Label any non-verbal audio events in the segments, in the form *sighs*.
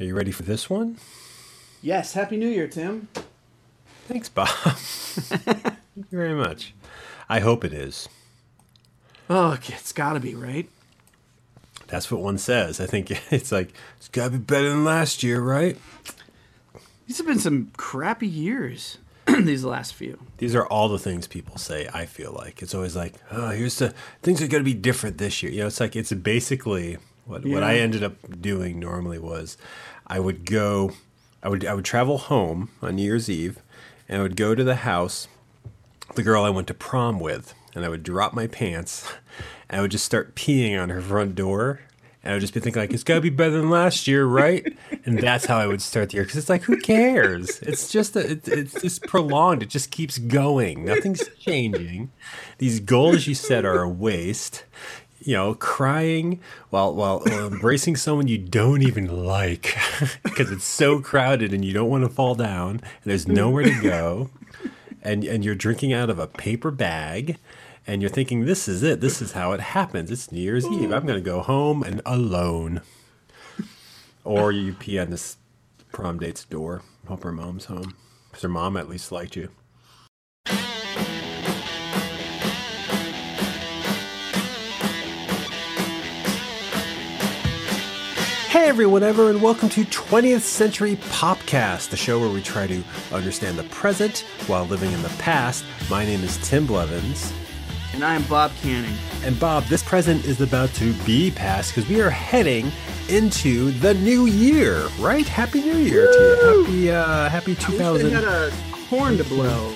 Are you ready for this one? Yes. Happy New Year, Tim. Thanks, Bob. *laughs* Thank you very much. I hope it is. Oh, it's got to be, right? That's what one says. I think *laughs* it's like, it's got to be better than last year, right? These have been some crappy years, *clears throat* these last few. These are all the things people say, I feel like. It's always like, oh, here's the things are going to be different this year. You know, it's like, it's basically what, what I ended up doing normally was I would go, I would, I would travel home on New Year's Eve and I would go to the house, the girl I went to prom with, and I would drop my pants and I would just start peeing on her front door. And I would just be thinking like, it's got to be better than last year, right? And that's how I would start the year because it's like, who cares? It's just a, it, it's just prolonged. It just keeps going. Nothing's changing. These goals you set are a waste. You know, crying while while while uh, *laughs* embracing someone you don't even like because it's so crowded and you don't want to fall down. And there's nowhere to go and and you're drinking out of a paper bag and you're thinking this is it. This is how it happens. It's new year's eve. I'm going to go home and alone. Or you pee on this prom date's door. Hope her mom's home. Because her mom at least liked you Hey everyone ever and welcome to 20th Century Popcast, the show where we try to understand the present while living in the past. My name is Tim Blevins. And I am Bob Canning. And Bob, this present is about to be past because we are heading into the new year, right? Happy New Year to you. Happy uh happy I wish they had a horn to blow.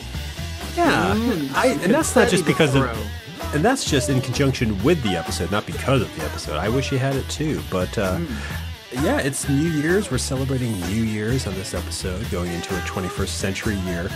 Yeah. Mm, I, and that's not just because of and that's just in conjunction with the episode, not because of the episode. I wish you had it too, but uh, yeah, it's New Year's. We're celebrating New Year's on this episode, going into a 21st century year.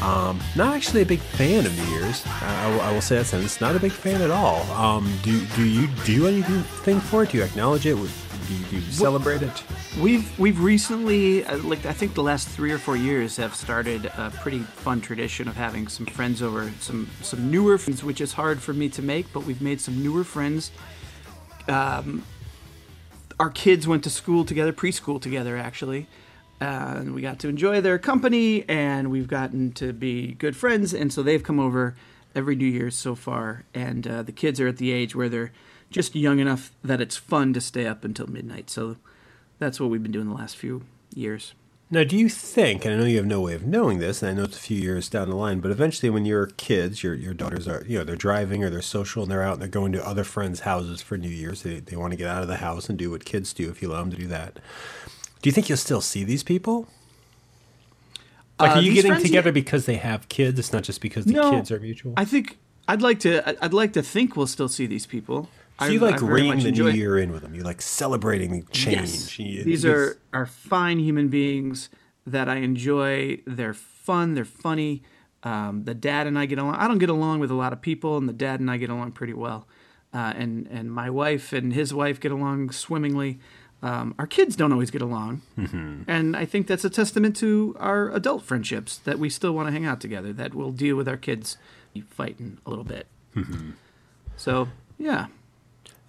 Um, not actually a big fan of New Year's. I, I will- say that sentence. Not a big fan at all. Um, do do you do anything for it? Do you acknowledge it? Do you, do you celebrate it? We've we've recently, uh, like I think the last three or four years, have started a pretty fun tradition of having some friends over, some some newer friends, which is hard for me to make, but we've made some newer friends. Um, our kids went to school together, preschool together, actually, and we got to enjoy their company, and we've gotten to be good friends, and so they've come over every New Year's so far, and uh, the kids are at the age where they're just young enough that it's fun to stay up until midnight. So that's what we've been doing the last few years. Now, do you think, and I know you have no way of knowing this, and I know it's a few years down the line, but eventually when your kids, your, your daughters are, you know, they're driving or they're social and they're out and they're going to other friends' houses for New Year's, they, they want to get out of the house and do what kids do if you allow them to do that. Do you think you'll still see these people? Like, Uh, are you these getting together because they have kids? It's not just because the No, kids are mutual? I think I'd like to. I'd like to think we'll still see these people. So you like ringing the new year in with them. You like celebrating change. Yes. These are are fine human beings that I enjoy. They're fun. They're funny. Um, the dad and I get along. I don't get along with a lot of people, and the dad and I get along pretty well. Uh, and and my wife and his wife get along swimmingly. Um, our kids don't always get along, Mm-hmm. and I think that's a testament to our adult friendships that we still want to hang out together. That we'll deal with our kids fighting a little bit. Mm-hmm. So yeah,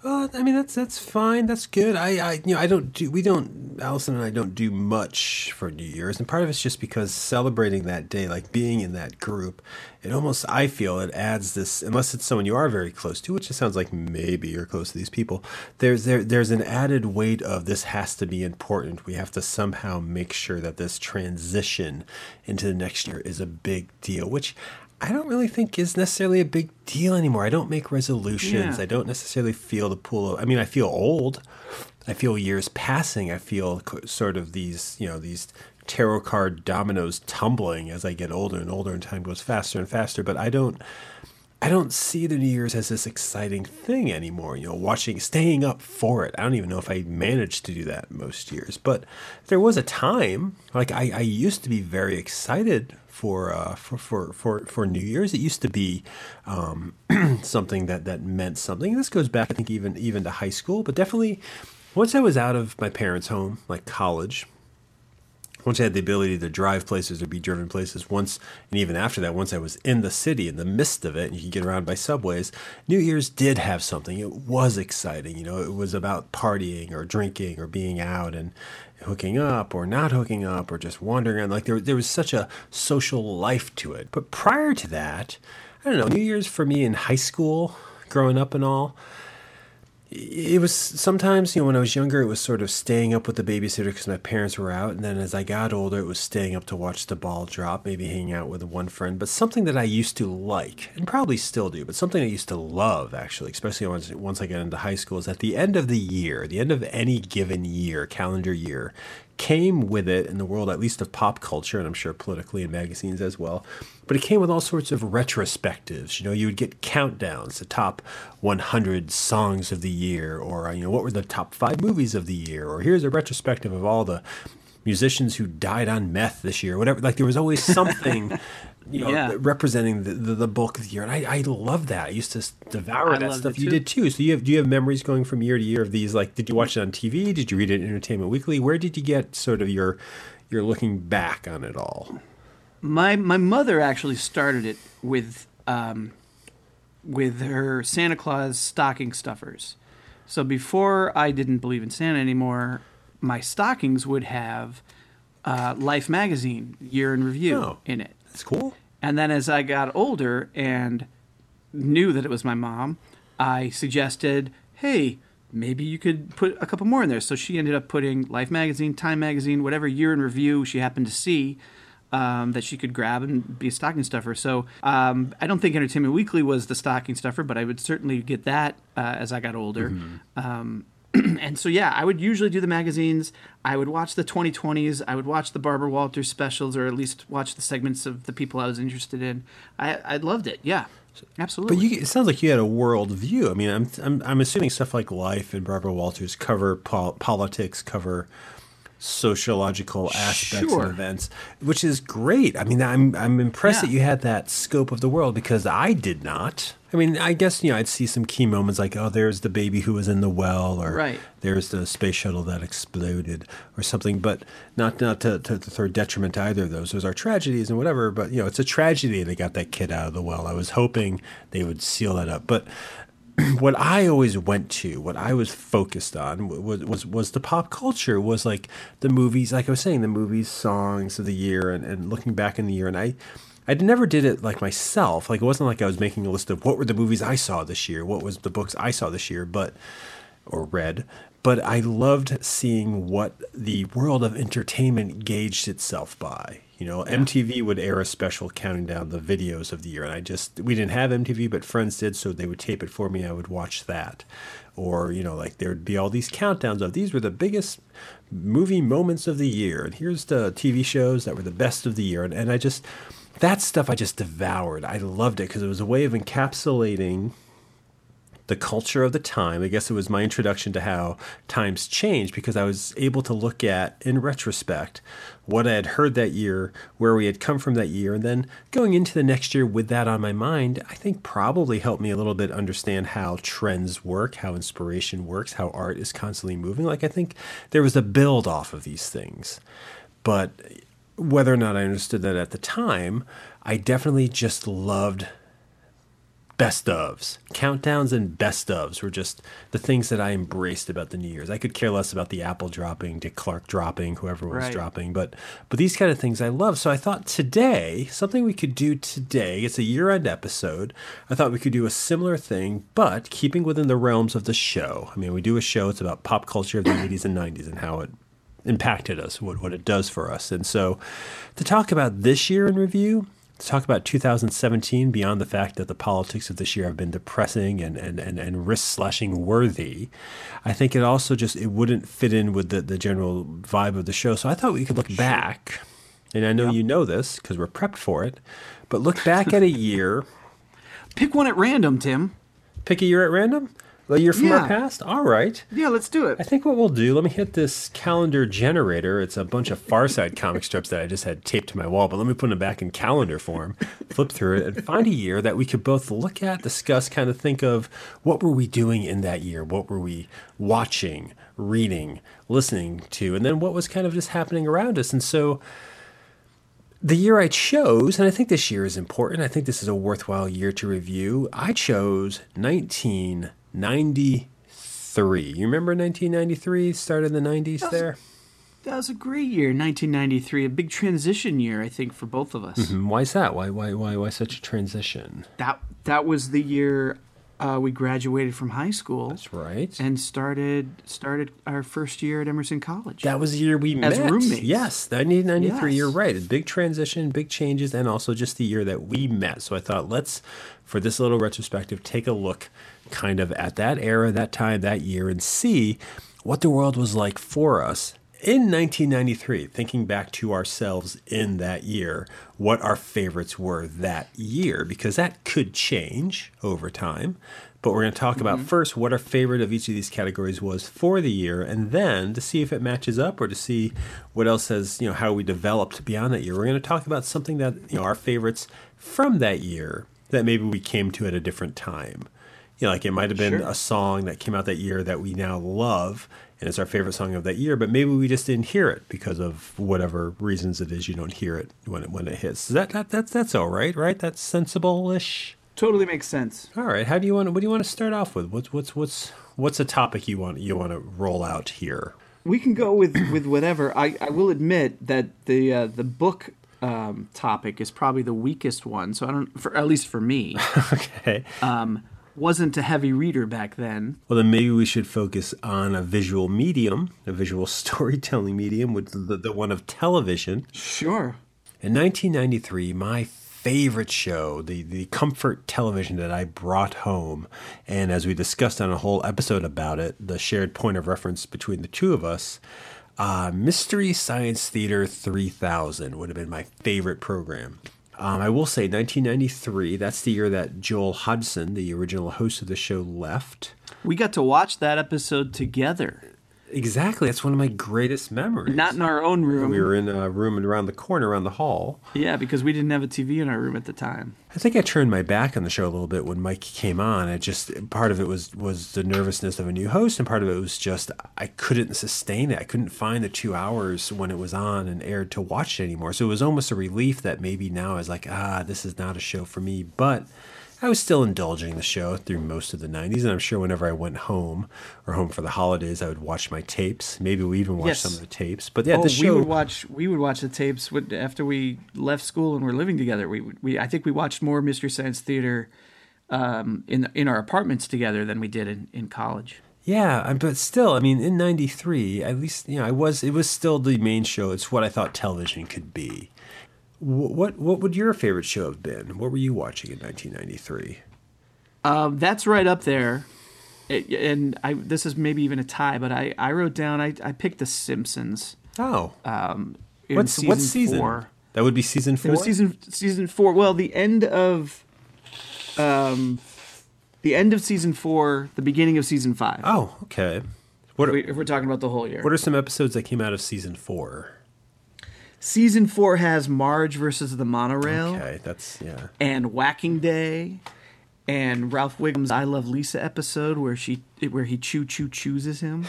Uh, I mean that's that's fine. That's good. I, I you know I don't do we don't Allison and I don't do much for New Year's, and part of it's just because celebrating that day, like being in that group, it almost I feel it adds this unless it's someone you are very close to, which it sounds like maybe you're close to these people. There's there there's an added weight of this has to be important. We have to somehow make sure that this transition into the next year is a big deal, which. I don't really think is necessarily a big deal anymore. I don't make resolutions. Yeah. I don't necessarily feel the pull of. I mean, I feel old. I feel years passing. I feel sort of these, you know, these tarot card dominoes tumbling as I get older and older, and time goes faster and faster. But I don't. I don't see the New Year's as this exciting thing anymore. You know, watching, staying up for it. I don't even know if I managed to do that most years, but there was a time like I, I used to be very excited for uh, for, for for for New Year's. It used to be um, *clears throat* something that that meant something. This goes back, I think, even even to high school, but definitely once I was out of my parents' home, like college, once I had the ability to drive places or be driven places, once and even after that, once I was in the city in the midst of it, and you could get around by subways, New Year's did have something. It was exciting. You know, it was about partying or drinking or being out and hooking up or not hooking up or just wandering around. Like there, there was such a social life to it. But prior to that, I don't know, New Year's for me in high school, growing up and all, it was sometimes you know when i was younger it was sort of staying up with the babysitter because my parents were out and then as i got older it was staying up to watch the ball drop maybe hanging out with one friend but something that i used to like and probably still do but something i used to love actually especially once, once i got into high school is at the end of the year the end of any given year calendar year came with it in the world, at least of pop culture, and I'm sure politically in magazines as well. But it came with all sorts of retrospectives. You know, you would get countdowns, the top 100 songs of the year, or uh, you know, what were the top five movies of the year, or here's a retrospective of all the musicians who died on meth this year, whatever. Like there was always something *laughs* you know, yeah. representing the, the, the, bulk of the year. And I, I love that. I used to devour I that stuff. You did too. So you have do you have memories going from year to year of these? Like, did you watch it on TV? Did you read it in Entertainment Weekly? Where did you get sort of your your looking back on it all? My my mother actually started it with um, with her Santa Claus stocking stuffers. So before I didn't believe in Santa anymore, my stockings would have uh, Life magazine year in review oh. in it. That's cool. And then as I got older and knew that it was my mom, I suggested, hey, maybe you could put a couple more in there. So she ended up putting Life magazine, Time magazine, whatever year in review she happened to see. Um, that she could grab and be a stocking stuffer. So um, I don't think Entertainment Weekly was the stocking stuffer, but I would certainly get that uh, as I got older. Mm-hmm. Um, *clears throat* and so yeah, I would usually do the magazines. I would watch the 2020s. I would watch the Barbara Walters specials, or at least watch the segments of the people I was interested in. I I loved it. Yeah, absolutely. But you, it sounds like you had a world view. I mean, I'm I'm, I'm assuming stuff like Life and Barbara Walters cover pol- politics, cover sociological aspects sure. and events, which is great. I mean, I'm I'm impressed yeah. that you had that scope of the world because I did not. I mean, I guess you know I'd see some key moments like, oh, there's the baby who was in the well, or right. there's the space shuttle that exploded, or something. But not not to, to, to throw detriment to either of those. Those are tragedies and whatever. But you know, it's a tragedy they got that kid out of the well. I was hoping they would seal that up, but *clears throat* what I always went to, what I was focused on was, was was the pop culture, was like the movies, like I was saying, the movies, songs of the year, and, and looking back in the year. And I I never did it like myself. Like it wasn't like I was making a list of what were the movies I saw this year, what was the books I saw this year, but or read. But I loved seeing what the world of entertainment gauged itself by. You know, yeah. MTV would air a special counting down the videos of the year, and I just we didn't have MTV, but friends did, so they would tape it for me. I would watch that, or you know, like there'd be all these countdowns of these were the biggest movie moments of the year, and here's the TV shows that were the best of the year, and, and I just that stuff I just devoured. I loved it because it was a way of encapsulating the culture of the time. I guess it was my introduction to how times change because I was able to look at, in retrospect, what I had heard that year, where we had come from that year, and then going into the next year with that on my mind, I think probably helped me a little bit understand how trends work, how inspiration works, how art is constantly moving. Like, I think there was a build off of these things. But whether or not I understood that at the time, I definitely just loved best ofs. Countdowns and best ofs were just the things that I embraced about the New Year's. I could care less about the Apple dropping, Dick Clark dropping, whoever was right. dropping, but but these kind of things I love. So I thought today, something we could do today, it's a year-end episode. I thought we could do a similar thing, but keeping within the realms of the show. I mean, we do a show, it's about pop culture of the 80s and 90s and how it impacted us, what, what it does for us. And so to talk about this year in review, to talk about 2017 beyond the fact that the politics of this year have been depressing and, and, and, and wrist slashing worthy, I think it also just it wouldn't fit in with the, the general vibe of the show. So I thought we could look back, and I know yep. you know this because we're prepped for it, but look back at a year. *laughs* Pick one at random, Tim. Pick a year at random? A year from yeah. our past? All right. Yeah, let's do it. I think what we'll do, let me hit this calendar generator. It's a bunch of Far Side comic strips that I just had taped to my wall, but let me put them back in calendar form, flip through it, and find a year that we could both look at, discuss, kind of think of what were we doing in that year? What were we watching? reading, listening to, and then what was kind of just happening around us. And so the year I chose, and I think this year is important, I think this is a worthwhile year to review. I chose 1993. You remember 1993? Started in the 90s there? That was a great year, 1993. A big transition year, I think, for both of us. Mm-hmm. Why is that? Why, why, why, why such a transition? That that was the year uh, we graduated from high school. That's right. And started started our first year at Emerson College. That was the year we As met. roommates. Yes, 1993. Yes. You're right. A big transition, big changes, and also just the year that we met. So I thought, let's, for this little retrospective, take a look kind of at that era, that time, that year, and see what the world was like for us in 1993, thinking back to ourselves in that year, what our favorites were that year, because that could change over time. But we're going to talk about mm-hmm. first what our favorite of each of these categories was for the year, and then to see if it matches up or to see what else has, you know, how we developed beyond that year. We're going to talk about something that, you know, our favorites from that year that maybe we came to at a different time. You know, like it might have been Sure. a song that came out that year that we now love and it's our favorite song of that year, but maybe we just didn't hear it because of whatever reasons it is you don't hear it when it when it hits. That, that that's that's all right, right? That's sensible-ish. Totally makes sense. All right. How do you want? What do you want to start off with? What's what's what's what's a topic you want you want to roll out here? We can go with with whatever. I, I will admit that the uh, the book um, topic is probably the weakest one. So I don't, for at least for me, *laughs* okay. Wasn't a heavy reader back then. Well, then maybe we should focus on a visual medium, a visual *laughs* storytelling medium, with the, the one of television. Sure. In 1993, my favorite show, the, the comfort television that I brought home, and as we discussed on a whole episode about it, the shared point of reference between the two of us, uh, Mystery Science Theater 3000 would have been my favorite program. Um, I will say 1993, that's the year that Joel Hodgson, the original host of the show, left. We got to watch that episode together, Exactly, that's one of my greatest memories. not in our own room. we were in a room around the corner around the hall. yeah, because we didn't have a TV in our room at the time. I think I turned my back on the show a little bit when Mike came on. It just part of it was was the nervousness of a new host, and part of it was just I couldn't sustain it. I couldn't find the two hours when it was on and aired to watch it anymore. So it was almost a relief that maybe now I was like, ah, this is not a show for me. But I was still indulging the show through most of the '90s, and I'm sure whenever I went home or home for the holidays, I would watch my tapes. Maybe we even watched Yes. some of the tapes. But yeah, oh, the show. we would watch we would watch the tapes after we left school and were living together. We we I think we watched more Mystery Science Theater um, in in our apartments together than we did in, in college. Yeah, but still, I mean, in '93, at least you know, I was. It was still the main show. It's what I thought television could be. Wh- What What would your favorite show have been? What were you watching in 1993? Um, that's right up there. It, and I this is maybe even a tie, but I, I wrote down I, I picked The Simpsons. Oh, In what's season what season? Four. That would be season four. It was season season four. Well, the end of um, the end of season four, the beginning of season five. oh, okay. What are, We- if we're talking about the whole year. What are some episodes that came out of season four? Season four has Marge versus the monorail Okay, that's yeah. and Whacking Day, and Ralph Wiggum's "I Love Lisa" episode where she where he choo choo chooses him.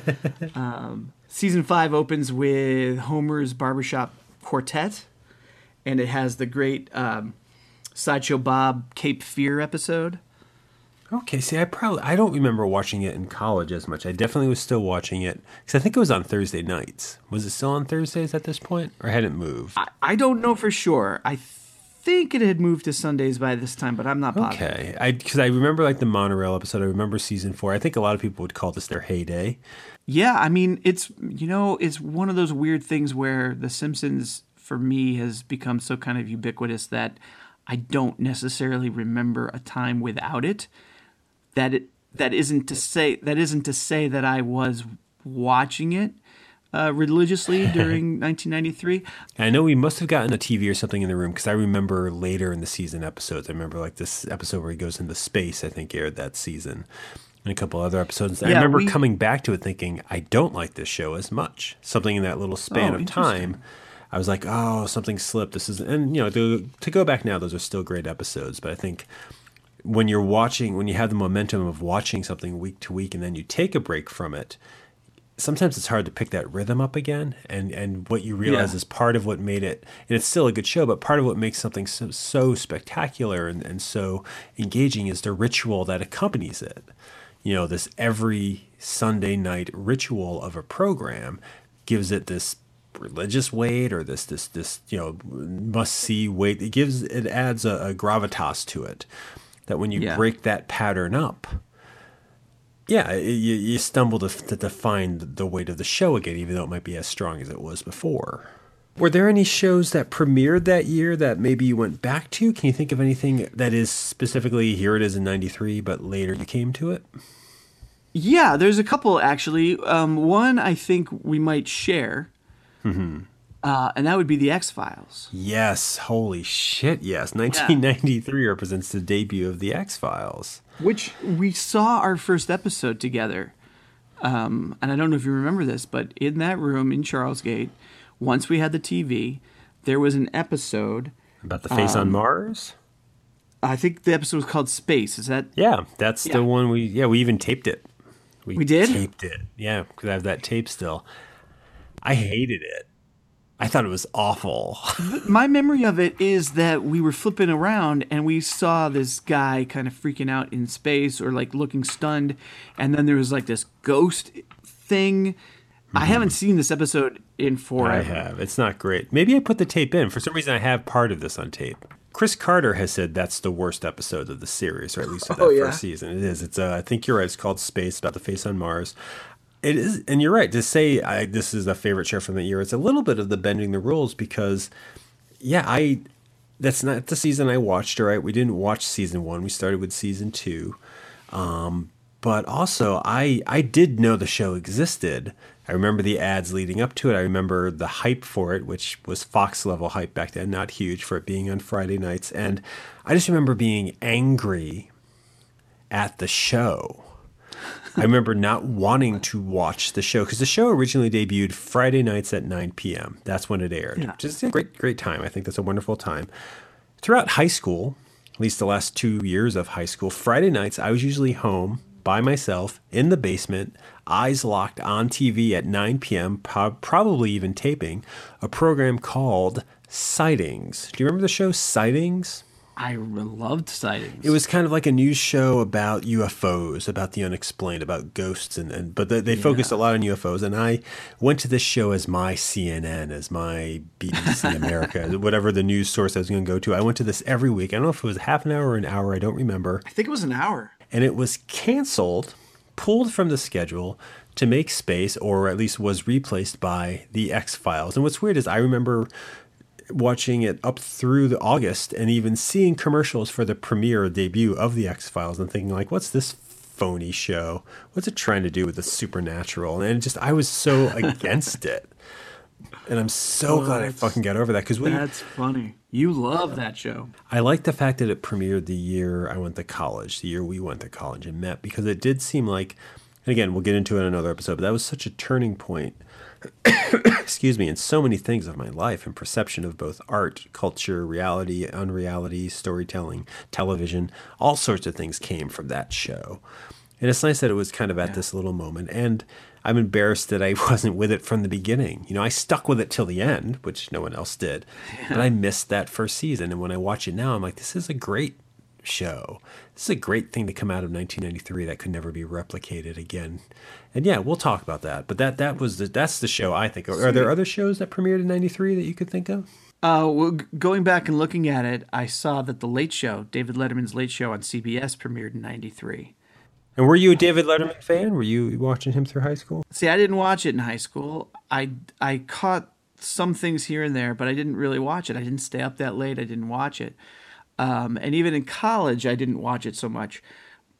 *laughs* um, season five opens with Homer's barbershop quartet, and it has the great um, sideshow Bob Cape Fear episode. Okay, see, I probably I don't remember watching it in college as much. I definitely was still watching it because I think it was on Thursday nights. Was it still on Thursdays at this point, or had it moved? I, I don't know for sure. I think it had moved to Sundays by this time, but I'm not positive. Okay, I because I remember like the monorail episode. I remember season four. I think a lot of people would call this their heyday. Yeah, I mean, it's you know, it's one of those weird things where The Simpsons for me has become so kind of ubiquitous that I don't necessarily remember a time without it. That it that isn't to say that isn't to say that I was watching it uh, religiously *laughs* during 1993. I know we must have gotten a TV or something in the room because I remember later in the season episodes. I remember like this episode where he goes into space. I think aired that season, and a couple other episodes. I remember we- coming back to it thinking I don't like this show as much. Something in that little span Oh, of time. I was like, oh, something slipped. This is, and you know, to, to go back now, those are still great episodes. But I think when you're watching, when you have the momentum of watching something week to week, and then you take a break from it, sometimes it's hard to pick that rhythm up again. And and what you realize Yeah. is part of what made it and it's still a good show but part of what makes something so, so spectacular and, and so engaging is the ritual that accompanies it. You know this every sunday night ritual of a program gives it this religious weight or this this this you know must see weight. It gives it adds a, a gravitas to it that when you Yeah. break that pattern up yeah, you, you stumble to, to, to find the weight of the show again, even though it might be as strong as it was before. Were there any shows that premiered that year that maybe you went back to? Can you think of anything that is specifically here it is in 93, but later you came to it? Yeah, there's a couple actually. Um, one I think we might share, uh, and that would be the X Files. Yes, holy shit, yes. 1993 represents the debut of The X Files. which we saw our first episode together. Um, and I don't know if you remember this, but in that room in Charlesgate, once we had the TV, there was an episode. About the face Um, on Mars? I think the episode was called Space. Is that? Yeah, that's Yeah. the one we, yeah, we even taped it. We, We did? Taped it. Yeah, because I have that tape still. I hated it. I thought it was awful. *laughs* My memory of it is that we were flipping around and we saw this guy kind of freaking out in space or like looking stunned, and then there was like this ghost thing. I haven't seen this episode in forever. Mm-hmm. I have. It's not great. Maybe I put the tape in. For some reason, I have part of this on tape. Chris Carter has said that's the worst episode of the series, or at least of that Oh, yeah? first season. It is. It's. Uh, I think you're right. It's called Space, about the face on Mars. It is, and you're right to say I, this is a favorite show from the year. It's a little bit of the bending the rules because, yeah, I. That's not the season I watched. Right, we didn't watch season one. We started with season two um, but also I I did know the show existed. I remember the ads leading up to it. I remember the hype for it, which was Fox level hype back then, not huge for it being on Friday nights. And I just remember being angry at the show. *laughs* I remember not wanting to watch the show because the show originally debuted Friday nights at 9 p.m. That's when it aired, Yeah. which is a great, great time. I think that's a wonderful time. Throughout high school, at least the last two years of high school, Friday nights I was usually home by myself in the basement, eyes locked on TV at 9 p.m., probably even taping a program called Sightings. Do you remember the show Sightings? I loved sightings. It was kind of like a news show about UFOs, about the unexplained, about ghosts, and, and but they, they focused a lot on UFOs. And I went to this show as my CNN, as my BBC *laughs* America, whatever the news source I was going to go to. I went to this every week. I don't know if it was half an hour or an hour. I don't remember. I think it was an hour. And it was canceled, pulled from the schedule to make space, or at least was replaced by the X Files. And what's weird is I remember watching it up through the August and even seeing commercials for the premiere debut of the X Files and thinking like, what's this phony show? What's it trying to do with the supernatural? And just I was so *laughs* against it. And I'm so Oh, glad I fucking got over that because we That's funny. You love that show. I like the fact that it premiered the year I went to college, the year we went to college and met, because it did seem like, and again, we'll get into it in another episode, but that was such a turning point, *coughs* excuse me, in so many things of my life and perception of both art, culture, reality, unreality, storytelling, television, all sorts of things came from that show. And it's nice that it was kind of at this little moment. And I'm embarrassed that I *laughs* wasn't with it from the beginning. You know, I stuck with it till the end, which no one else did. But I missed that first season. And when I watch it now, I'm like, this is a great show. This is a great thing to come out of 1993 that could never be replicated again. And yeah, we'll talk about that. But that that was the, that's the show I think. Are, are there other shows that premiered in 93 that you could think of? Uh, well, going back and looking at it, I saw that the Late Show, David Letterman's Late Show on CBS, premiered in '93. And were you a David Letterman fan? Were you watching him through high school? See, I didn't watch it in high school. I I caught some things here and there, but I didn't really watch it. I didn't stay up that late. I didn't watch it. Um, and even in college, I didn't watch it so much.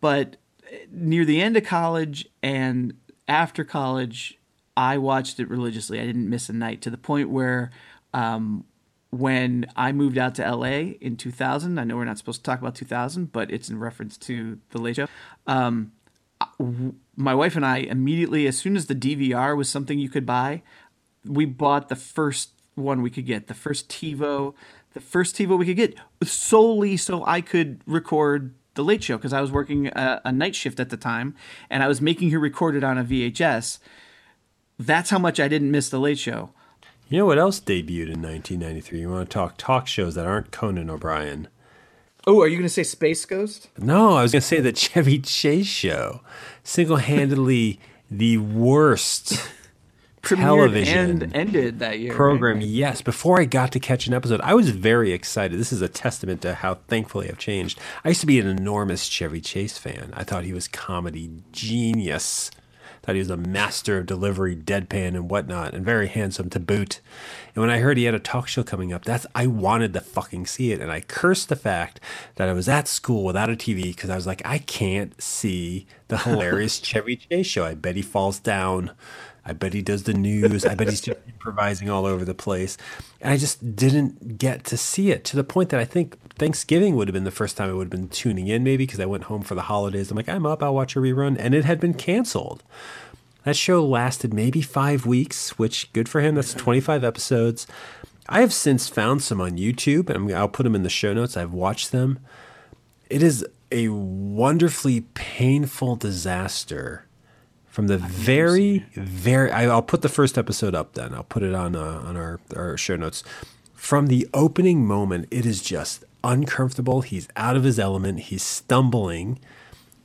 But near the end of college and after college, I watched it religiously. I didn't miss a night to the point where um, when I moved out to LA in 2000, I know we're not supposed to talk about 2000, but it's in reference to the Late Show. Um, my wife and I immediately, as soon as the DVR was something you could buy, we bought the first one we could get, the first TiVo, the first TiVo we could get, solely so I could record the Late Show because I was working a, a night shift at the time, and I was making her record it on a VHS. That's how much I didn't miss the Late Show. You know what else debuted in 1993? You want to talk talk shows that aren't Conan O'Brien? Oh, are you going to say Space Ghost? No, I was going to say the *laughs* Chevy Chase show. Single handedly the worst television and ended that year program. Right? Yes, before I got to catch an episode, I was very excited. This is a testament to how thankfully I've changed. I used to be an enormous Chevy Chase fan. I thought he was comedy genius. Thought he was a master of delivery, deadpan and whatnot, and very handsome to boot. And when I heard he had a talk show coming up, that's I wanted to fucking see it. And I cursed the fact that I was at school without a TV because I was like, I can't see the hilarious *laughs* Chevy Chase show. I bet he falls down I bet he does the news. I bet he's just *laughs* improvising all over the place. And I just didn't get to see it to the point that I think Thanksgiving would have been the first time I would have been tuning in, maybe because I went home for the holidays. I'm like, I'm up, I'll watch a rerun. And it had been canceled. That show lasted maybe five weeks, which good for him. That's 25 episodes. I have since found some on YouTube, and I'll put them in the show notes. I've watched them. It is a wonderfully painful disaster from the very very I, will put the first episode up then. I'll put it on uh, on our, our show notes. From the opening moment it is just uncomfortable. He's out of his element. He's stumbling.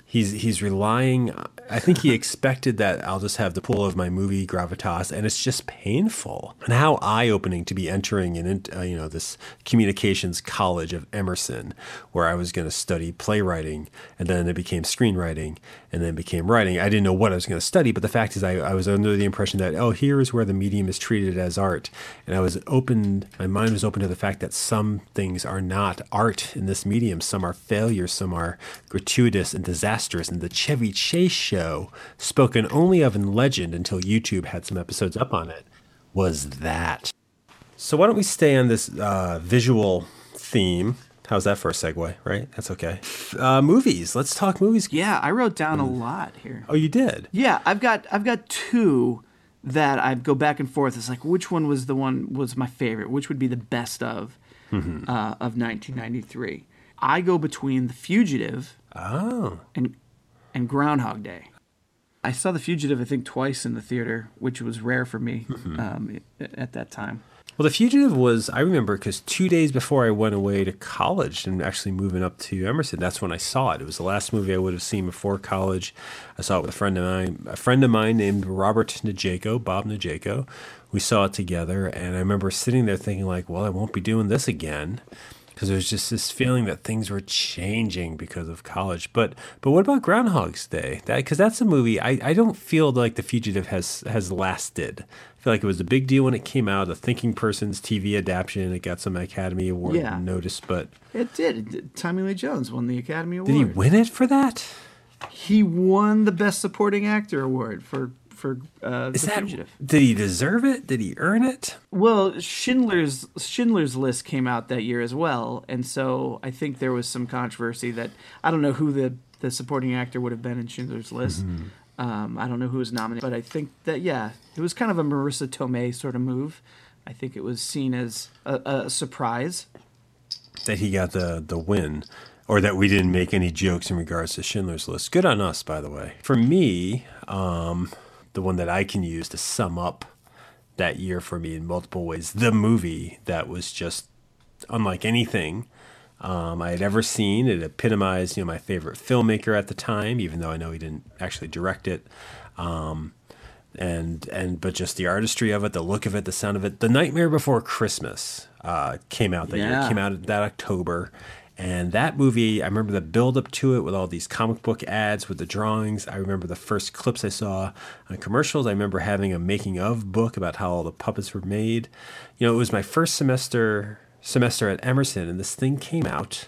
He's he's relying I think he expected that I'll just have the pull of my movie gravitas, and it's just painful. And how eye opening to be entering in, uh, you know, this communications college of Emerson, where I was going to study playwriting, and then it became screenwriting, and then became writing. I didn't know what I was going to study, but the fact is, I, I was under the impression that oh, here is where the medium is treated as art, and I was open. My mind was open to the fact that some things are not art in this medium. Some are failures. Some are gratuitous and disastrous. And the Chevy Chase show show, spoken only of in legend until YouTube had some episodes up on it, was that. So why don't we stay on this uh, visual theme? How's that for a segue? Right, that's okay. Uh, movies. Let's talk movies. Yeah, I wrote down a lot here. Oh, you did? Yeah, I've got I've got two that I go back and forth. It's like which one was the one was my favorite? Which would be the best of mm-hmm. uh, of 1993? I go between The Fugitive. Oh. And and Groundhog Day. I saw The Fugitive, I think, twice in the theater, which was rare for me mm-hmm. um, at that time. Well, The Fugitive was, I remember, because two days before I went away to college and actually moving up to Emerson, that's when I saw it. It was the last movie I would have seen before college. I saw it with a friend of mine, a friend of mine named Robert Najeko, Bob Najeko. We saw it together, and I remember sitting there thinking, like, well, I won't be doing this again because there's just this feeling that things were changing because of college. But but what about Groundhog's Day? That because that's a movie I, I don't feel like The Fugitive has has lasted. I feel like it was a big deal when it came out, a thinking person's TV adaptation. It got some Academy Award yeah. notice, but it did. it did. Tommy Lee Jones won the Academy Award. Did he win it for that? He won the Best Supporting Actor award for for uh, Is the that, fugitive. Did he deserve it? Did he earn it? Well, Schindler's Schindler's List came out that year as well, and so I think there was some controversy that I don't know who the the supporting actor would have been in Schindler's List. Mm-hmm. Um, I don't know who was nominated, but I think that yeah, it was kind of a Marisa Tomei sort of move. I think it was seen as a, a surprise that he got the the win or that we didn't make any jokes in regards to Schindler's List. Good on us, by the way. For me, um, the one that I can use to sum up that year for me in multiple ways. The movie that was just unlike anything um, I had ever seen. It epitomized, you know, my favorite filmmaker at the time, even though I know he didn't actually direct it. Um, and and but just the artistry of it, the look of it, the sound of it. The Nightmare Before Christmas uh, came out that yeah. year. Came out that October, and that movie, I remember the build up to it with all these comic book ads with the drawings. I remember the first clips I saw on commercials. I remember having a making of book about how all the puppets were made. You know, it was my first semester semester at Emerson, and this thing came out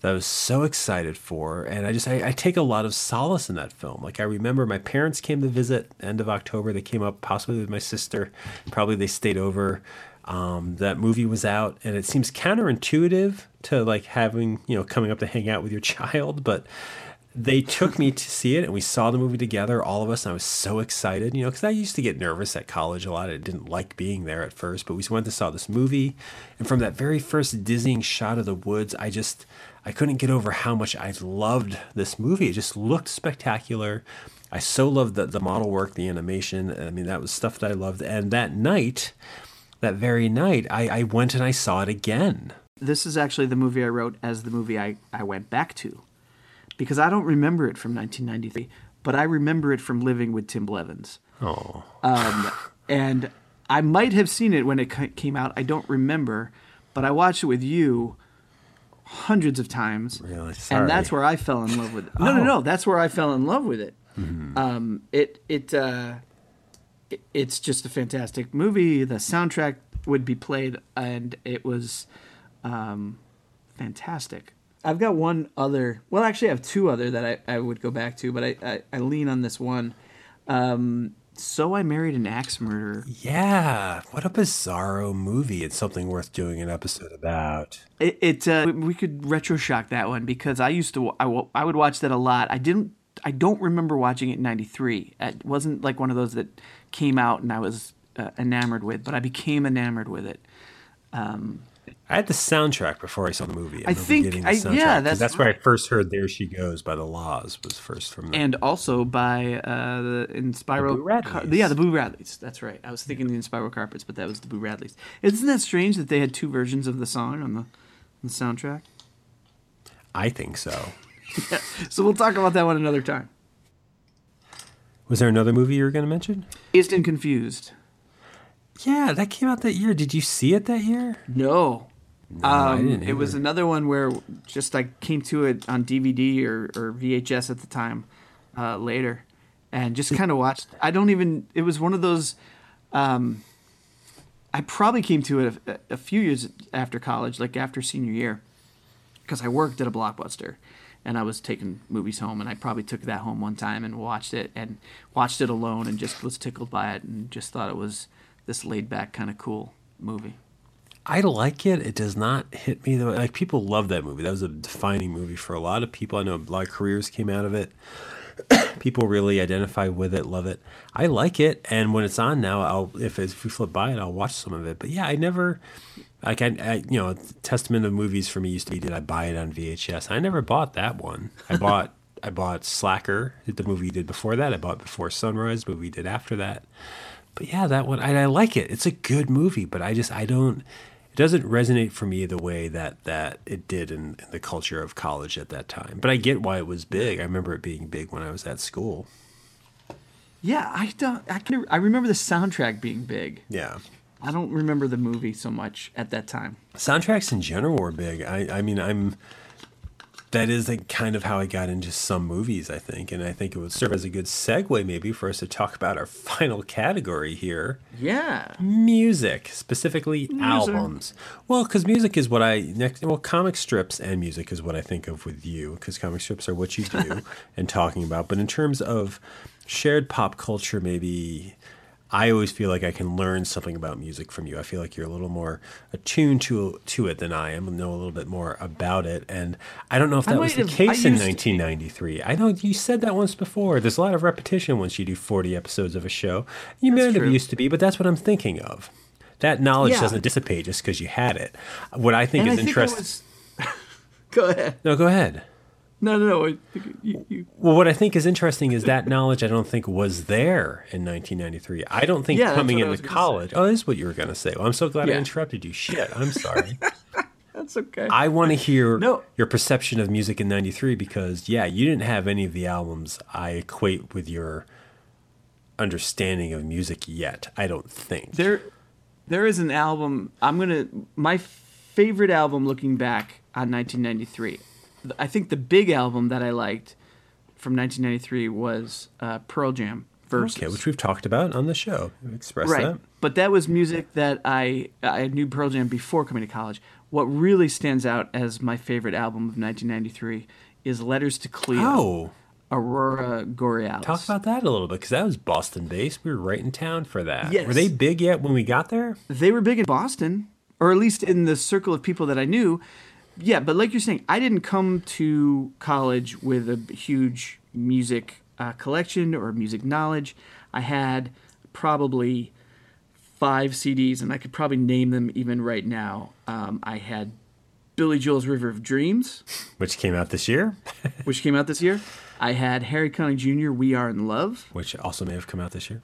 that I was so excited for. And I just I, I, take a lot of solace in that film. Like I remember my parents came to visit end of October. They came up possibly with my sister. Probably they stayed over. Um, that movie was out, and it seems counterintuitive to like having you know coming up to hang out with your *laughs* child, but they took me to see it, and we saw the movie together, all of us. And I was so excited, you know, because I used to get nervous at college a lot. I didn't like being there at first, but we went to saw this movie, and from that very first dizzying shot of the woods, I just I couldn't get over how much I loved this movie. It just looked spectacular. I so loved the the model work, the animation. I mean, that was stuff that I loved. And that night, that very night, I, I went and I saw it again. This is actually the movie I wrote as the movie I, I went back to. Because I don't remember it from 1993, but I remember it from living with Tim Blevins. Oh, Um, and I might have seen it when it came out. I don't remember, but I watched it with you hundreds of times. Really? Sorry. And that's where I fell in love with it. No, no, no. That's where I fell in love with it. Um, it it, uh, it it's just a fantastic movie. The soundtrack would be played, and it was um, fantastic. I've got one other. Well, actually, I have two other that I, I would go back to, but I, I, I lean on this one. Um, so I married an axe murderer. yeah. What a bizarro movie! It's something worth doing an episode about. It, it uh, we could retro shock that one because I used to I, I would watch that a lot. I didn't I don't remember watching it in '93. It wasn't like one of those that came out and I was uh, enamored with, but I became enamored with it. I had the soundtrack before I saw the movie. I think- the I- yeah, that's that's where I first heard "There She Goes" by the La's. Was first from that. And also by uh, the Inspiral, The Boo Radleys. yeah, the Boo Radleys. That's right. I was thinking the Inspiral Carpets, but that was the Boo Radleys. Isn't that strange that they had two versions of the song on the, on the soundtrack? I think so. *laughs* So we'll talk about that one another time. Was there another movie you were going to mention? Dazed and Confused. Yeah, that came out that year. Did you see it that year? No. I um, didn't it was another one where just I came to it on DVD or, or VHS at the time uh, later and just kind of watched. I don't even, it was one of those. Um, I probably came to it a, a few years after college, like after senior year, because I worked at a blockbuster and I was taking movies home and I probably took that home one time and watched it and watched it alone and just was tickled by it and just thought it was this laid back kind of cool movie. I like it. It does not hit me way like people love that movie. That was a defining movie for a lot of people. I know a lot of careers came out of it. *coughs* people really identify with it, love it. I like it, and when it's on now, I'll if if we flip by it, I'll watch some of it. But yeah, I never like I, I you know testament of movies for me used to be did I buy it on VHS? I never bought that one. I bought I bought Slacker, the movie did before that. I bought Before Sunrise, movie did after that. But yeah, that one I, I like it. It's a good movie, but I just I don't. It doesn't resonate for me the way that that it did in, in the culture of college at that time. But I get why it was big. I remember it being big when I was at school. Yeah, I don't. I can. I remember the soundtrack being big. Yeah. I don't remember the movie so much at that time. Soundtracks in general were big. I, I mean, I'm. That is like kind of how I got into some movies, I think, and I think it would serve as a good segue maybe for us to talk about our *laughs* final category here. Yeah. music, specifically albums. Well, because music is what I next. Well, comic strips and music is what I think of with you, because comic strips are what you do *laughs* and talking about. But in terms of shared pop culture, maybe I always feel like I can learn something about music from you. I feel like you're a little more attuned to to it than I am, and know a little bit more about it. And I don't know if that was the have- case in used to- 1993. I know you said that once before. There's a lot of repetition once you do 40 episodes of a show. You may have used to be, but that's what I'm thinking of. That knowledge Yeah. doesn't dissipate just because you had it. What I think And is interesting. was. *laughs* go ahead. No, go ahead. No, no, no. You, you, Well, what I think is interesting is that knowledge I don't think was there in 1993. I don't think Yeah, coming into college. Oh, this is what you were going to say. Well, I'm so glad I interrupted you. Shit, I'm sorry. *laughs* that's okay. I want to hear No. your perception of music in 93 because, yeah, you didn't have any of the albums I equate with your understanding of music yet. I don't think. there, there is an album. I'm gonna. My favorite album, looking back on 1993. I think the big album that I liked from 1993 was uh, Pearl Jam. Versus. Okay, which we've talked about on the show. We've expressed right that. but that was music that i i knew pearl jam before coming to college what really stands out as my favorite album of 1993 is letters to cleo Oh, Aurora Gory Alice talk about that a little bit because that was Boston based. We were right in town for that. Yes. Were they big yet when we got there? they were big in boston or at least in the circle of people that i knew yeah but like you're saying i didn't come to college with a huge music uh, collection or music knowledge i had probably five CDs, and I could probably name them even right now. Um, I had Billy Joel's River of Dreams, *laughs* which came out this year, *laughs* which came out this year. I had Harry Connick Jr. We Are in Love. which also may have come out this year.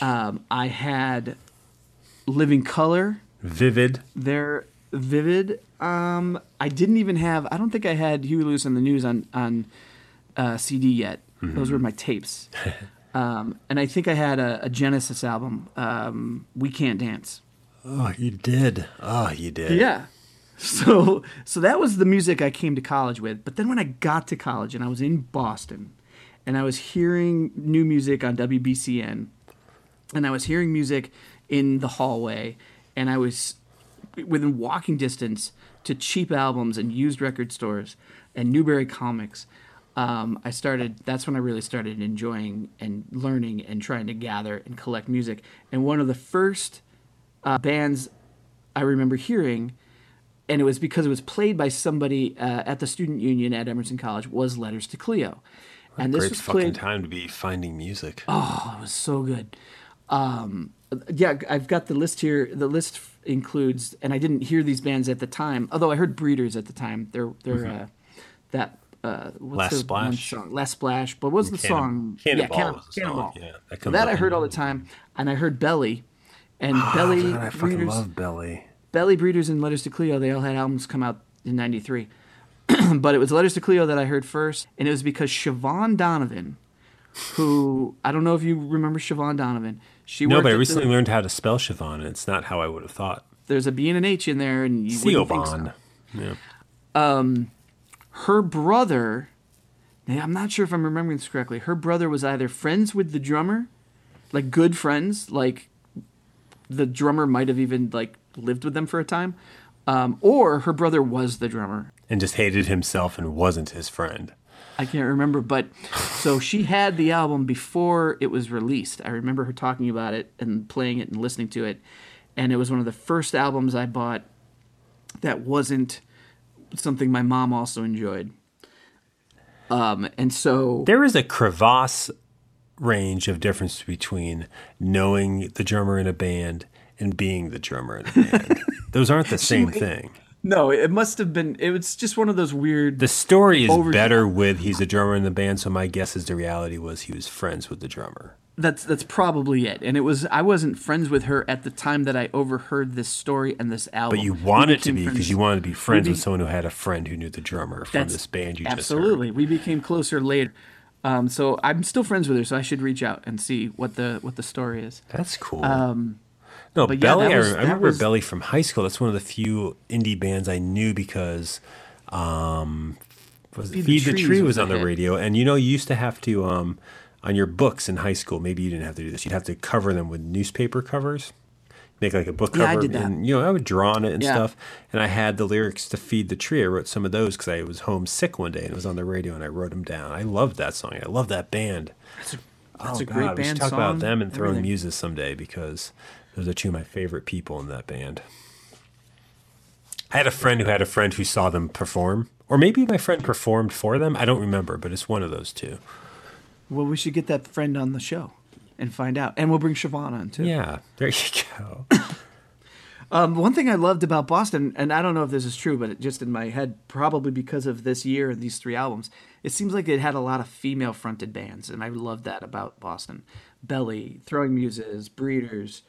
Um, I had Living Color. Vivid. They're vivid. Um, I didn't even have. I don't think I had Huey Lewis and the News on on uh, CD yet. Those were my tapes. *laughs* um, and I think I had a, a Genesis album. Um, we Can't Dance. Oh, you did. Oh, you did. Yeah. So so that was the music I came to college with. But then when I got to college and I was in Boston and I was hearing new music on WBCN and I was hearing music in the hallway and I was within walking distance to cheap albums and used record stores and Newbury comics. Um, I started. That's when I really started enjoying and learning and trying to gather and collect music. And one of the first uh, bands I remember hearing, and it was because it was played by somebody uh, at the student union at Emerson College, was Letters to Cleo. And this Great was fucking played. time to be finding music. Oh, it was so good. Um, yeah, I've got the list here. The list includes, and I didn't hear these bands at the time, although I heard Breeders at the time. They're they're uh, that uh, what's Mm-hmm. Last Splash? Last Splash. But what was the Cannon- song? Cannonball yeah, Cannon, was the song. Cannonball. Yeah, that So that I heard all the time, and I heard Belly, and Belly Oh, God, I fucking Breeders. love Belly. Belly Breeders and Letters to Cleo, they all had albums come out in 93. *clears throat* but it was Letters to Cleo that I heard first, and it was because Siobhan Donovan, who, I don't know if you remember Siobhan Donovan. She No, but I at the- recently learned how to spell Siobhan, and it's not how I would have thought. There's a B and an H in there, and you think so. Siobhan. Yeah. Her brother, I'm not sure if I'm remembering this correctly, her brother was either friends with the drummer, like good friends, like the drummer might have even like lived with them for a time, um, or her brother was the drummer. And just hated himself and wasn't his friend. I can't remember, but so she had the album before it was released. I remember her talking about it and playing it and listening to it, and it was one of the first albums I bought that wasn't something my mom also enjoyed. Um, and so There is a crevasse range of difference between knowing the drummer in a band and being the drummer in a band. *laughs* Those aren't the same thing. No, it must have been. It was just one of those weird. The story is Over- better with he's a drummer in the band, so my guess is the reality was he was friends with the drummer. That's that's probably it. And it was I wasn't friends with her at the time that I overheard this story and this album. But you wanted to be because you wanted to be friends be- with someone who had a friend who knew the drummer from this band you just absolutely. We became closer later. Um, so I'm still friends with her, so I should reach out and see what the what the story is. That's cool. No, but Belly. I, was- I remember was- Belly from high school. That's one of the few indie bands I knew because um, was it Feed Feed, the the, Tree was was on the hit. radio, and you know you used to have to um, on your books in high school. Maybe you didn't have to do this. You'd have to cover them with newspaper covers. Make like a book Yeah, I cover, did that. and you know I would draw on it and Yeah. stuff. And I had the lyrics to "Feed the Tree." I wrote some of those because I was homesick one day and it was on the radio, and I wrote them down. I loved that song. I love that band. That's a, Oh, that's a God, great we should talk song. about them and throwing everything. muses someday because those are two of my favorite people in that band. I had a friend who had a friend who saw them perform, or maybe my friend performed for them. I don't remember, but it's one of those two. Well, we should get that friend on the show and find out, and we'll bring Siobhan on too. Yeah, there you go. *coughs* Um, one thing I loved about Boston, and I don't know if this is true, but it just in my head, probably because of this year and these three albums, it seems like it had a lot of female fronted bands, and I loved that about Boston. Belly, Throwing Muses, Breeders,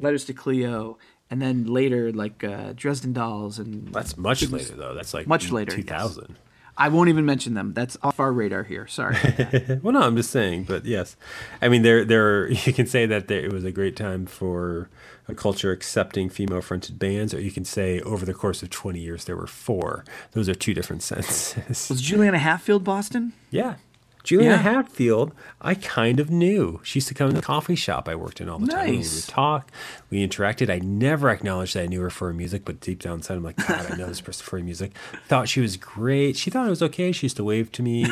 Letters to Cleo, and then later like uh, Dresden Dolls and That's much later though. That's like Much later, two thousand. I won't even mention them. That's off our radar here. Sorry. *laughs* Well, no, I'm just saying, but yes, I mean there there *laughs* you can say that there, it was a great time for a culture accepting female-fronted bands, or you can say over the course of 20 years there were four. Those are two different *laughs* senses. Was Juliana Hatfield Boston? yeah. Juliana Yeah. Hatfield, I kind of knew. She used to come to the coffee shop I worked in all the time. and We would talk, we interacted. I never acknowledged that I knew her for her music, but deep down inside, I'm like, God, I know this person for her music. Thought she was great. She thought it was okay. She used to wave to me.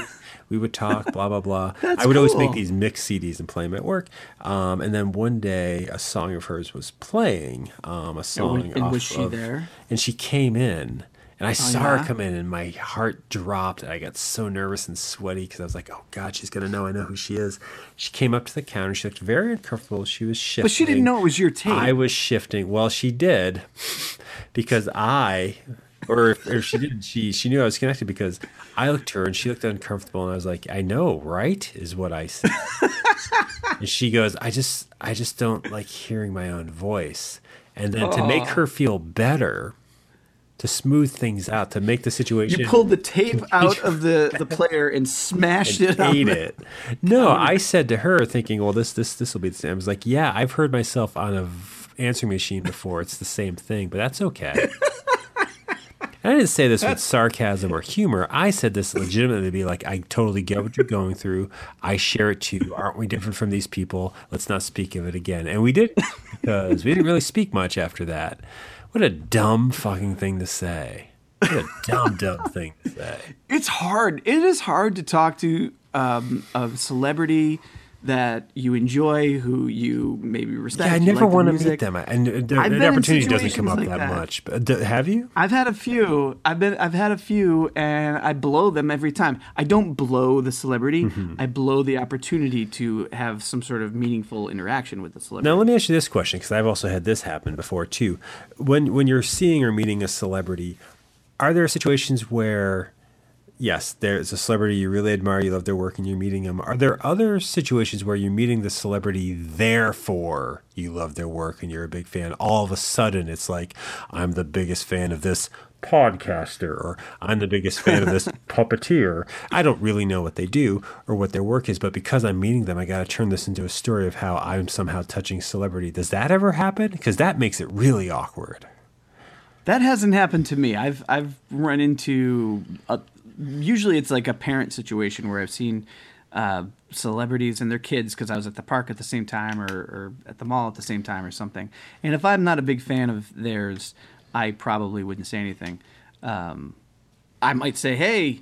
We would talk, blah, blah, blah. *laughs* That's I would always make these mixed CDs and play them at work. Um, and then one day, a song of hers was playing, um, a song. and off was she of- there? And she came in. And I oh, saw her yeah? come in, and my heart dropped. And I got so nervous and sweaty because I was like, "Oh God, she's gonna know I know who she is." She came up to the counter. She looked very uncomfortable. She was shifting. But she didn't know it was your tape. I was shifting. Well, she did, because I or if, if she didn't, she she knew I was connected because I looked at her and she looked uncomfortable, and I was like, "I know, right?" Is what I said. *laughs* and she goes, "I just I just don't like hearing my own voice." And then to make her feel better, to smooth things out, to make the situation You pulled the tape *laughs* out of the, the player and smashed it. ate it. No, *laughs* um, I said to her, thinking, "Well, this this this will be the same." I was like, "Yeah, I've heard myself on a v- answering machine before. It's the same thing, but that's okay." *laughs* And I didn't say this with sarcasm or humor. I said this legitimately to be like, I totally get what you're going through. I share it too. Aren't we different from these people? Let's not speak of it again. And we did because we didn't really speak much after that. What a dumb fucking thing to say. What a dumb, dumb thing to say. It's hard. It is hard to talk to um, a celebrity that you enjoy, who you maybe respect. Yeah, I never like want to meet them, and the, the I've been in opportunity doesn't come up like that, that. much. But d- have you? I've had a few. I've been. I've had a few, and I blow them every time. I don't blow the celebrity. Mm-hmm. I blow the opportunity to have some sort of meaningful interaction with the celebrity. Now let me ask you this question because I've also had this happen before too. When when you're seeing or meeting a celebrity, are there situations where, yes, there's a celebrity you really admire, you love their work, and you're meeting them? Are there other situations where you're meeting the celebrity, therefore you love their work and you're a big fan? All of a sudden, it's like I'm the biggest fan of this podcaster or I'm the biggest fan of this *laughs* puppeteer. I don't really know what they do or what their work is, but because I'm meeting them, I got to turn this into a story of how I'm somehow touching celebrity. Does that ever happen? Because that makes it really awkward. That hasn't happened to me. I've I've run into a, usually it's like a parent situation where I've seen uh, celebrities and their kids because I was at the park at the same time or, or at the mall at the same time or something. And if I'm not a big fan of theirs, I probably wouldn't say anything. Um, I might say, "Hey,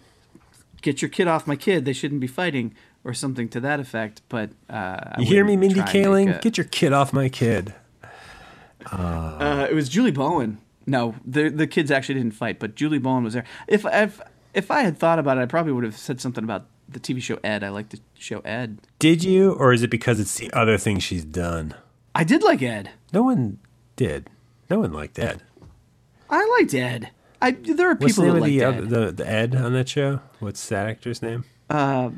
get your kid off my kid. They shouldn't be fighting." Or something to that effect, but uh, I You hear me, Mindy try and make Kaling? a- Get your kid off my kid. uh, it was Julie Bowen. No, the the kids actually didn't fight, but Julie Bowen was there. If if if I had thought about it, I probably would have said something about the TV show Ed. I like the show Ed. Did you, or is it because it's the other thing she's done? I did like Ed. No one did. No one liked Ed. I liked Ed. I there are people What's the name of like the, Ed. other, the the Ed on that show? What's that actor's name? Uh,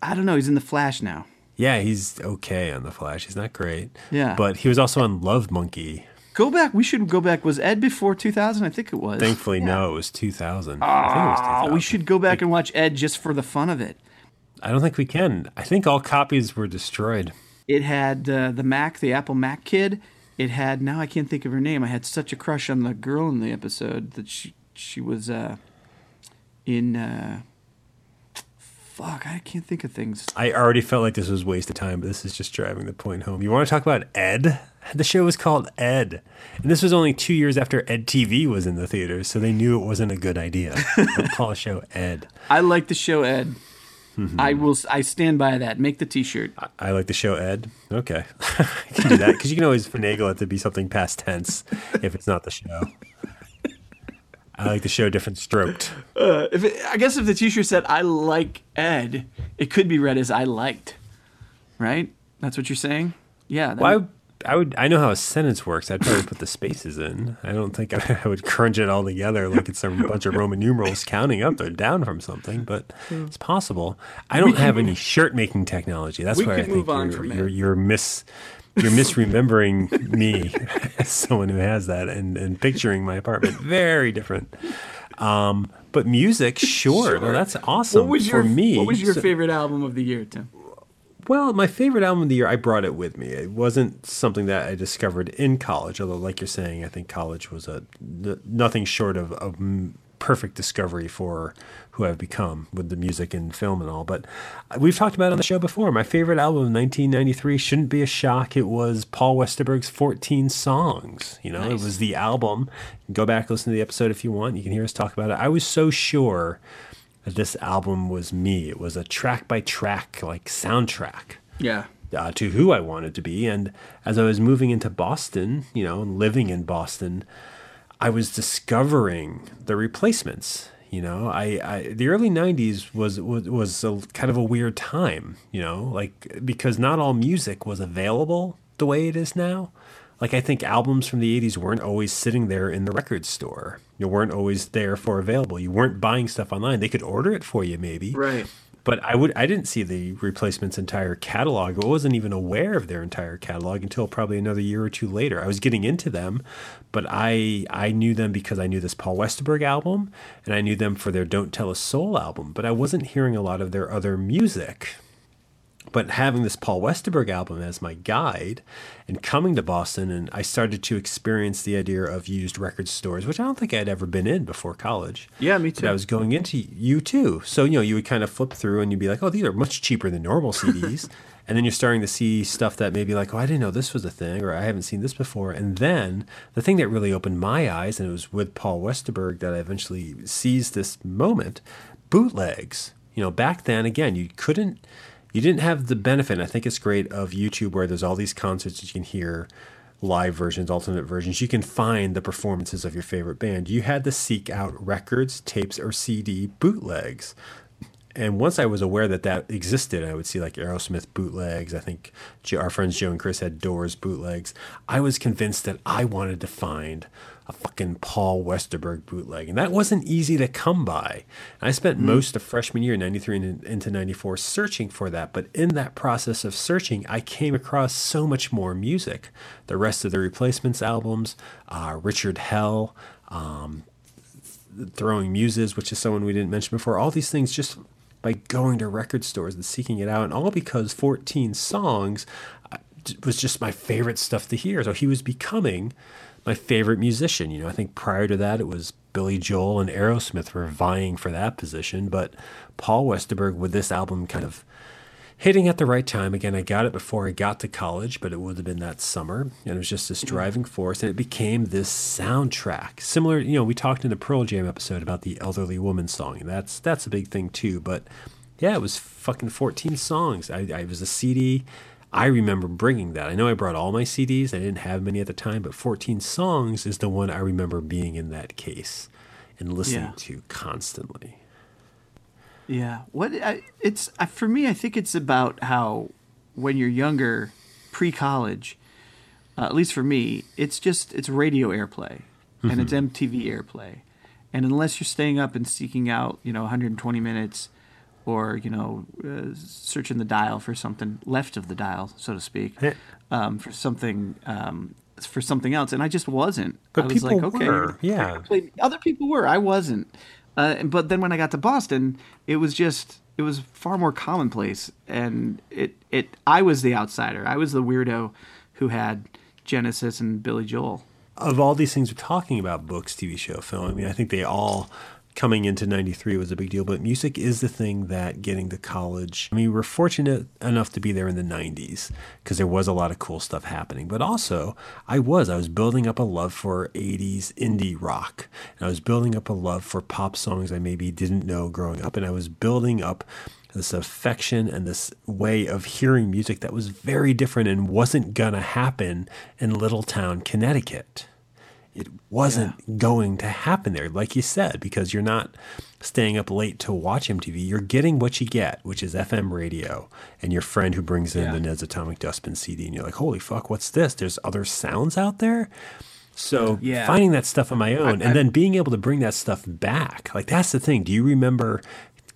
I don't know. He's in the Flash now. Yeah, he's okay on The Flash. He's not great. Yeah. But he was also on Love Monkey. Go back. We should go back. Was Ed before 2000? I think it was. Thankfully, no, it was 2000. I think it was Oh, 2000. we should go back and watch Ed just for the fun of it. I don't think we can. I think all copies were destroyed. It had uh, the Mac, the Apple Mac kid. It had now I can't think of her name. I had such a crush on the girl in the episode that she she was uh, in. Uh, fuck, I can't think of things. I already felt like this was a waste of time, but this is just driving the point home. You want to talk about Ed? The show was called Ed. And this was only two years after Ed TV was in the theaters, so they knew it wasn't a good idea. Don't *laughs* call a show Ed. I like the show Ed. Mm-hmm. I will. I stand by that. Make the T-shirt. I like the show Ed. Okay. *laughs* I can do that because you can always finagle it to be something past tense if it's not the show. I like the show different stroked. Uh, if it, I guess if the T-shirt said "I like Ed," it could be read as "I liked." Right? That's what you're saying. Yeah. Well, would- I, I would. I know how a sentence works. I'd probably put the spaces in. I don't think I, *laughs* I would crunch it all together like it's a bunch of Roman numerals counting up or down from something. But it's possible. I don't have any shirt making technology. That's where I think you're, you're, you're mis. You're misremembering me as someone who has that and, and picturing my apartment. Very different. Um, but music, *laughs* sure. No, that's awesome what was for your me. What was your So- favorite album of the year, Tim? well, my favorite album of the year, I brought it with me. It wasn't something that I discovered in college, although, like you're saying, I think college was a nothing short of a m- perfect discovery for who I've become with the music and film and all. But we've talked about it on the show before. My favorite album of 1993 shouldn't be a shock. It was Paul Westerberg's 14 Songs. You know, it was the album. Go back, listen to the episode if you want. You can hear us talk about it. I was so sure that this album was me. It was a track by track, like soundtrack Yeah. uh, to who I wanted to be. And as I was moving into Boston, you know, and living in Boston, I was discovering the replacements. You know, I, I the early '90s was was was a, kind of a weird time. You know, like because not all music was available the way it is now. like I think albums from the 80s weren't always sitting there in the record store. You weren't always there for available. You weren't buying stuff online. They could order it for you maybe. Right. But I would I didn't see the replacements entire catalog. I wasn't even aware of their entire catalog until probably another year or two later. I was getting into them, but I I knew them because I knew this Paul Westerberg album and I knew them for their Don't Tell a Soul album, but I wasn't hearing a lot of their other music but having this Paul Westerberg album as my guide and coming to Boston, and I started to experience the idea of used record stores, which I don't think I'd ever been in before college. Yeah, me too. But I was going into you too. So, you know, you would kind of flip through and you'd be like, oh, these are much cheaper than normal *laughs* CDs. and then you're starting to see stuff that maybe like, oh, I didn't know this was a thing, or I haven't seen this before. And then the thing that really opened my eyes, and it was with Paul Westerberg that I eventually seized this moment bootlegs. You know, back then, again, you couldn't you didn't have the benefit. I think it's great of YouTube where there's all these concerts that you can hear live versions, alternate versions. You can find the performances of your favorite band. You had to seek out records, tapes, or CD bootlegs. And once I was aware that that existed, I would see like Aerosmith bootlegs. I think our friends Joe and Chris had Doors bootlegs. I was convinced that I wanted to find a fucking Paul Westerberg bootleg. And that wasn't easy to come by. I spent mm-hmm. most of freshman year, 93 and into 94, searching for that. But in that process of searching, I came across so much more music. The rest of the replacements albums, uh, Richard Hell, um, Throwing Muses, which is someone we didn't mention before, all these things just by going to record stores and seeking it out, and all because 14 songs uh, was just my favorite stuff to hear. So he was becoming my favorite musician. You know, I think prior to that it was Billy Joel and Aerosmith were vying for that position, but Paul Westerberg with this album kind of hitting at the right time. Again, I got it before I got to college, but it would have been that summer, and it was just this driving force, and it became this soundtrack. Similar, you know, we talked in the Pearl Jam episode about the Elderly Woman song, and that's that's a big thing too. But yeah, it was fucking 14 songs. I, I was a CD I remember bringing that. I know I brought all my CDs. I didn't have many at the time, but 14 songs is the one I remember being in that case and listening yeah. to constantly. Yeah. What I, it's I, for me, I think it's about how when you're younger, pre-college, uh, at least for me, it's just it's radio airplay mm-hmm. and it's MTV airplay, and unless you're staying up and seeking out, you know, 120 minutes or you know uh, searching the dial for something left of the dial, so to speak, um, for something um, for something else, and I just wasn't. But I was people like, okay, were, yeah. Other people were. I wasn't. Uh, but then when I got to Boston, it was just it was far more commonplace, and it it I was the outsider. I was the weirdo who had Genesis and Billy Joel. Of all these things we're talking about, books, TV show, film. I mean, I think they all coming into 93 was a big deal, but music is the thing that getting to college. I mean, we were fortunate enough to be there in the 90s because there was a lot of cool stuff happening. But also, I was, I was building up a love for 80s indie rock. And I was building up a love for pop songs I maybe didn't know growing up. And I was building up this affection and this way of hearing music that was very different and wasn't going to happen in Little Town, Connecticut it wasn't yeah. going to happen there, like you said, because you're not staying up late to watch MTV. You're getting what you get, which is FM radio, and your friend who brings in yeah. the Ned's Atomic Dustbin CD, and you're like, holy fuck, what's this? There's other sounds out there. So yeah. finding that stuff on my own, I, I, and then being able to bring that stuff back, like that's the thing. Do you remember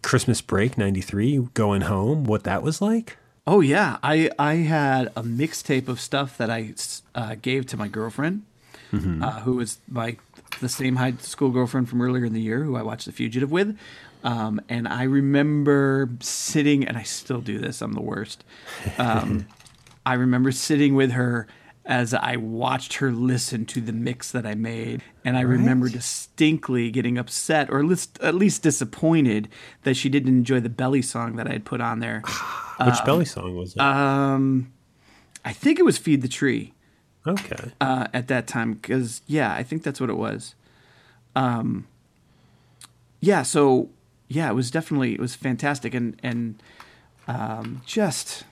Christmas break '93, going home? What that was like? Oh yeah, I I had a mixtape of stuff that I uh, gave to my girlfriend mm-hmm. uh, who was my the same high school girlfriend from earlier in the year, who I watched The Fugitive with. Um, and I remember sitting, and I still do this. I'm the worst. Um, *laughs* I remember sitting with her as I watched her listen to the mix that I made, and I right. remember distinctly getting upset, or at least, at least disappointed, that she didn't enjoy the belly song that I had put on there. *sighs* Which um, belly song was it? Um, I think it was "Feed the Tree." Okay. Uh, at that time, because yeah, I think that's what it was. Um. Yeah. So yeah, it was definitely it was fantastic, and and um, just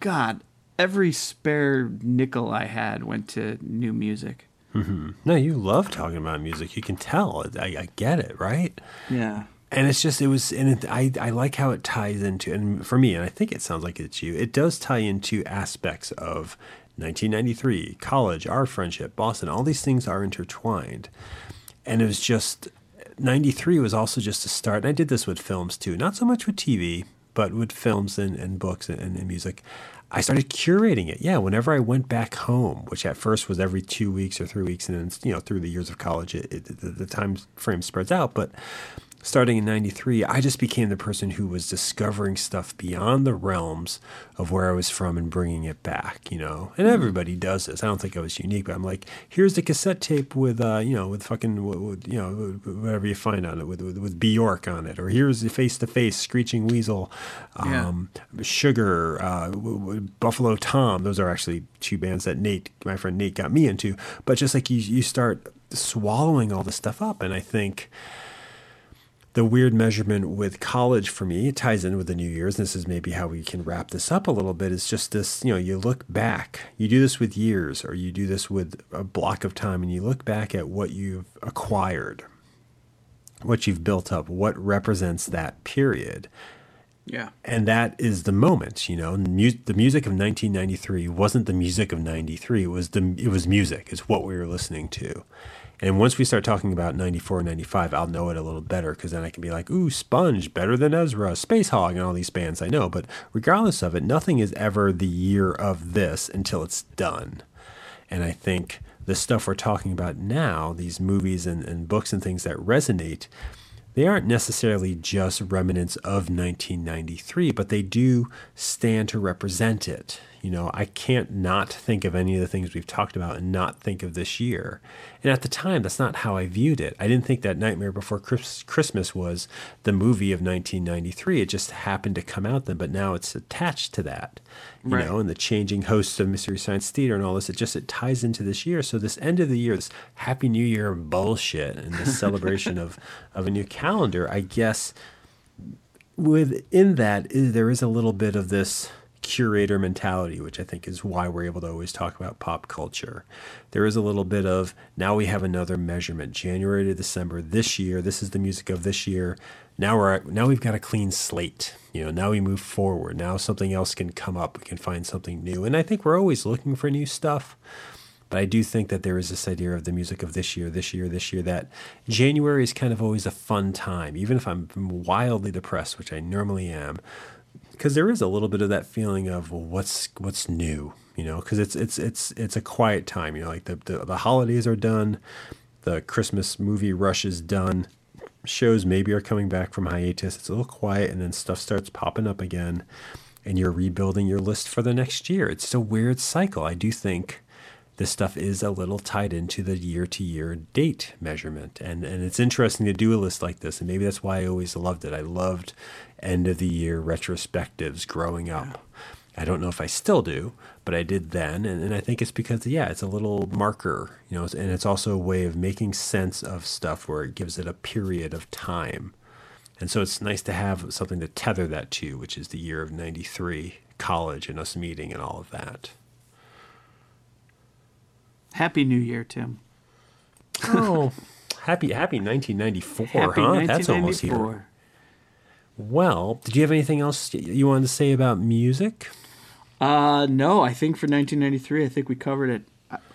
God, every spare nickel I had went to new music. Mm-hmm. No, you love talking about music. You can tell. I, I get it, right? Yeah and it's just it was and it, I I like how it ties into and for me and I think it sounds like it's you it does tie into aspects of 1993, college, our friendship, Boston, all these things are intertwined. And it was just, 93 was also just a start. And I did this with films too, not so much with TV, but with films and, and books and, and music. I started curating it. Yeah, whenever I went back home, which at first was every two weeks or three weeks, and then you know through the years of college, it, it, the, the time frame spreads out. But starting in 93, I just became the person who was discovering stuff beyond the realms of where I was from and bringing it back, you know. And everybody does this. I don't think I was unique, but I'm like, here's the cassette tape with, uh, you know, with fucking, with, you know, whatever you find on it, with, with, with Bjork on it. Or here's the face to face, Screeching Weasel, um, yeah. Sugar, uh, Buffalo Tom. Those are actually two bands that Nate, my friend Nate, got me into. But just like you, you start swallowing all this stuff up. And I think, the weird measurement with college for me, it ties in with the New Year's. And this is maybe how we can wrap this up a little bit. it's just this, you know, you look back, you do this with years, or you do this with a block of time, and you look back at what you've acquired, what you've built up, what represents that period. Yeah. And that is the moment, you know. the music of 1993 wasn't the music of 93. It was the it was music. It's what we were listening to. And once we start talking about 94 and 95, I'll know it a little better because then I can be like, ooh, Sponge, better than Ezra, Spacehog, and all these bands I know. But regardless of it, nothing is ever the year of this until it's done. And I think the stuff we're talking about now, these movies and, and books and things that resonate, they aren't necessarily just remnants of 1993, but they do stand to represent it. You know, I can't not think of any of the things we've talked about and not think of this year. And at the time, that's not how I viewed it. I didn't think that Nightmare Before Christmas was the movie of 1993. It just happened to come out then, but now it's attached to that. You right. know, and the changing hosts of Mystery Science Theater and all this, it just it ties into this year. So this end of the year, this Happy New Year bullshit and this *laughs* celebration of of a new calendar, I guess within that is there is a little bit of this curator mentality, which I think is why we're able to always talk about pop culture. There is a little bit of now we have another measurement, January to December this year. This is the music of this year. Now we're now we've got a clean slate. You know, now we move forward. Now something else can come up. We can find something new, and I think we're always looking for new stuff. But I do think that there is this idea of the music of this year, this year, this year, that January is kind of always a fun time, even if I'm wildly depressed, which I normally am because there is a little bit of that feeling of well, what's what's new, you know, because it's it's it's it's a quiet time, you know, like the, the the holidays are done, the Christmas movie rush is done, shows maybe are coming back from hiatus. It's a little quiet, and then stuff starts popping up again, and you're rebuilding your list for the next year. It's a weird cycle. I do think this stuff is a little tied into the year to year date measurement. And, and it's interesting to do a list like this. And maybe that's why I always loved it. I loved end of the year retrospectives growing up. I don't know if I still do, but I did then. And, and I think it's because, yeah, it's a little marker, you know, and it's also a way of making sense of stuff where it gives it a period of time. And so it's nice to have something to tether that to, which is the year of 93, college and us meeting and all of that. Happy New Year, Tim. oh, happy happy 1994, happy huh? 1994. That's almost here. Well, did you have anything else you wanted to say about music? Uh, no, I think for 1993, I think we covered it.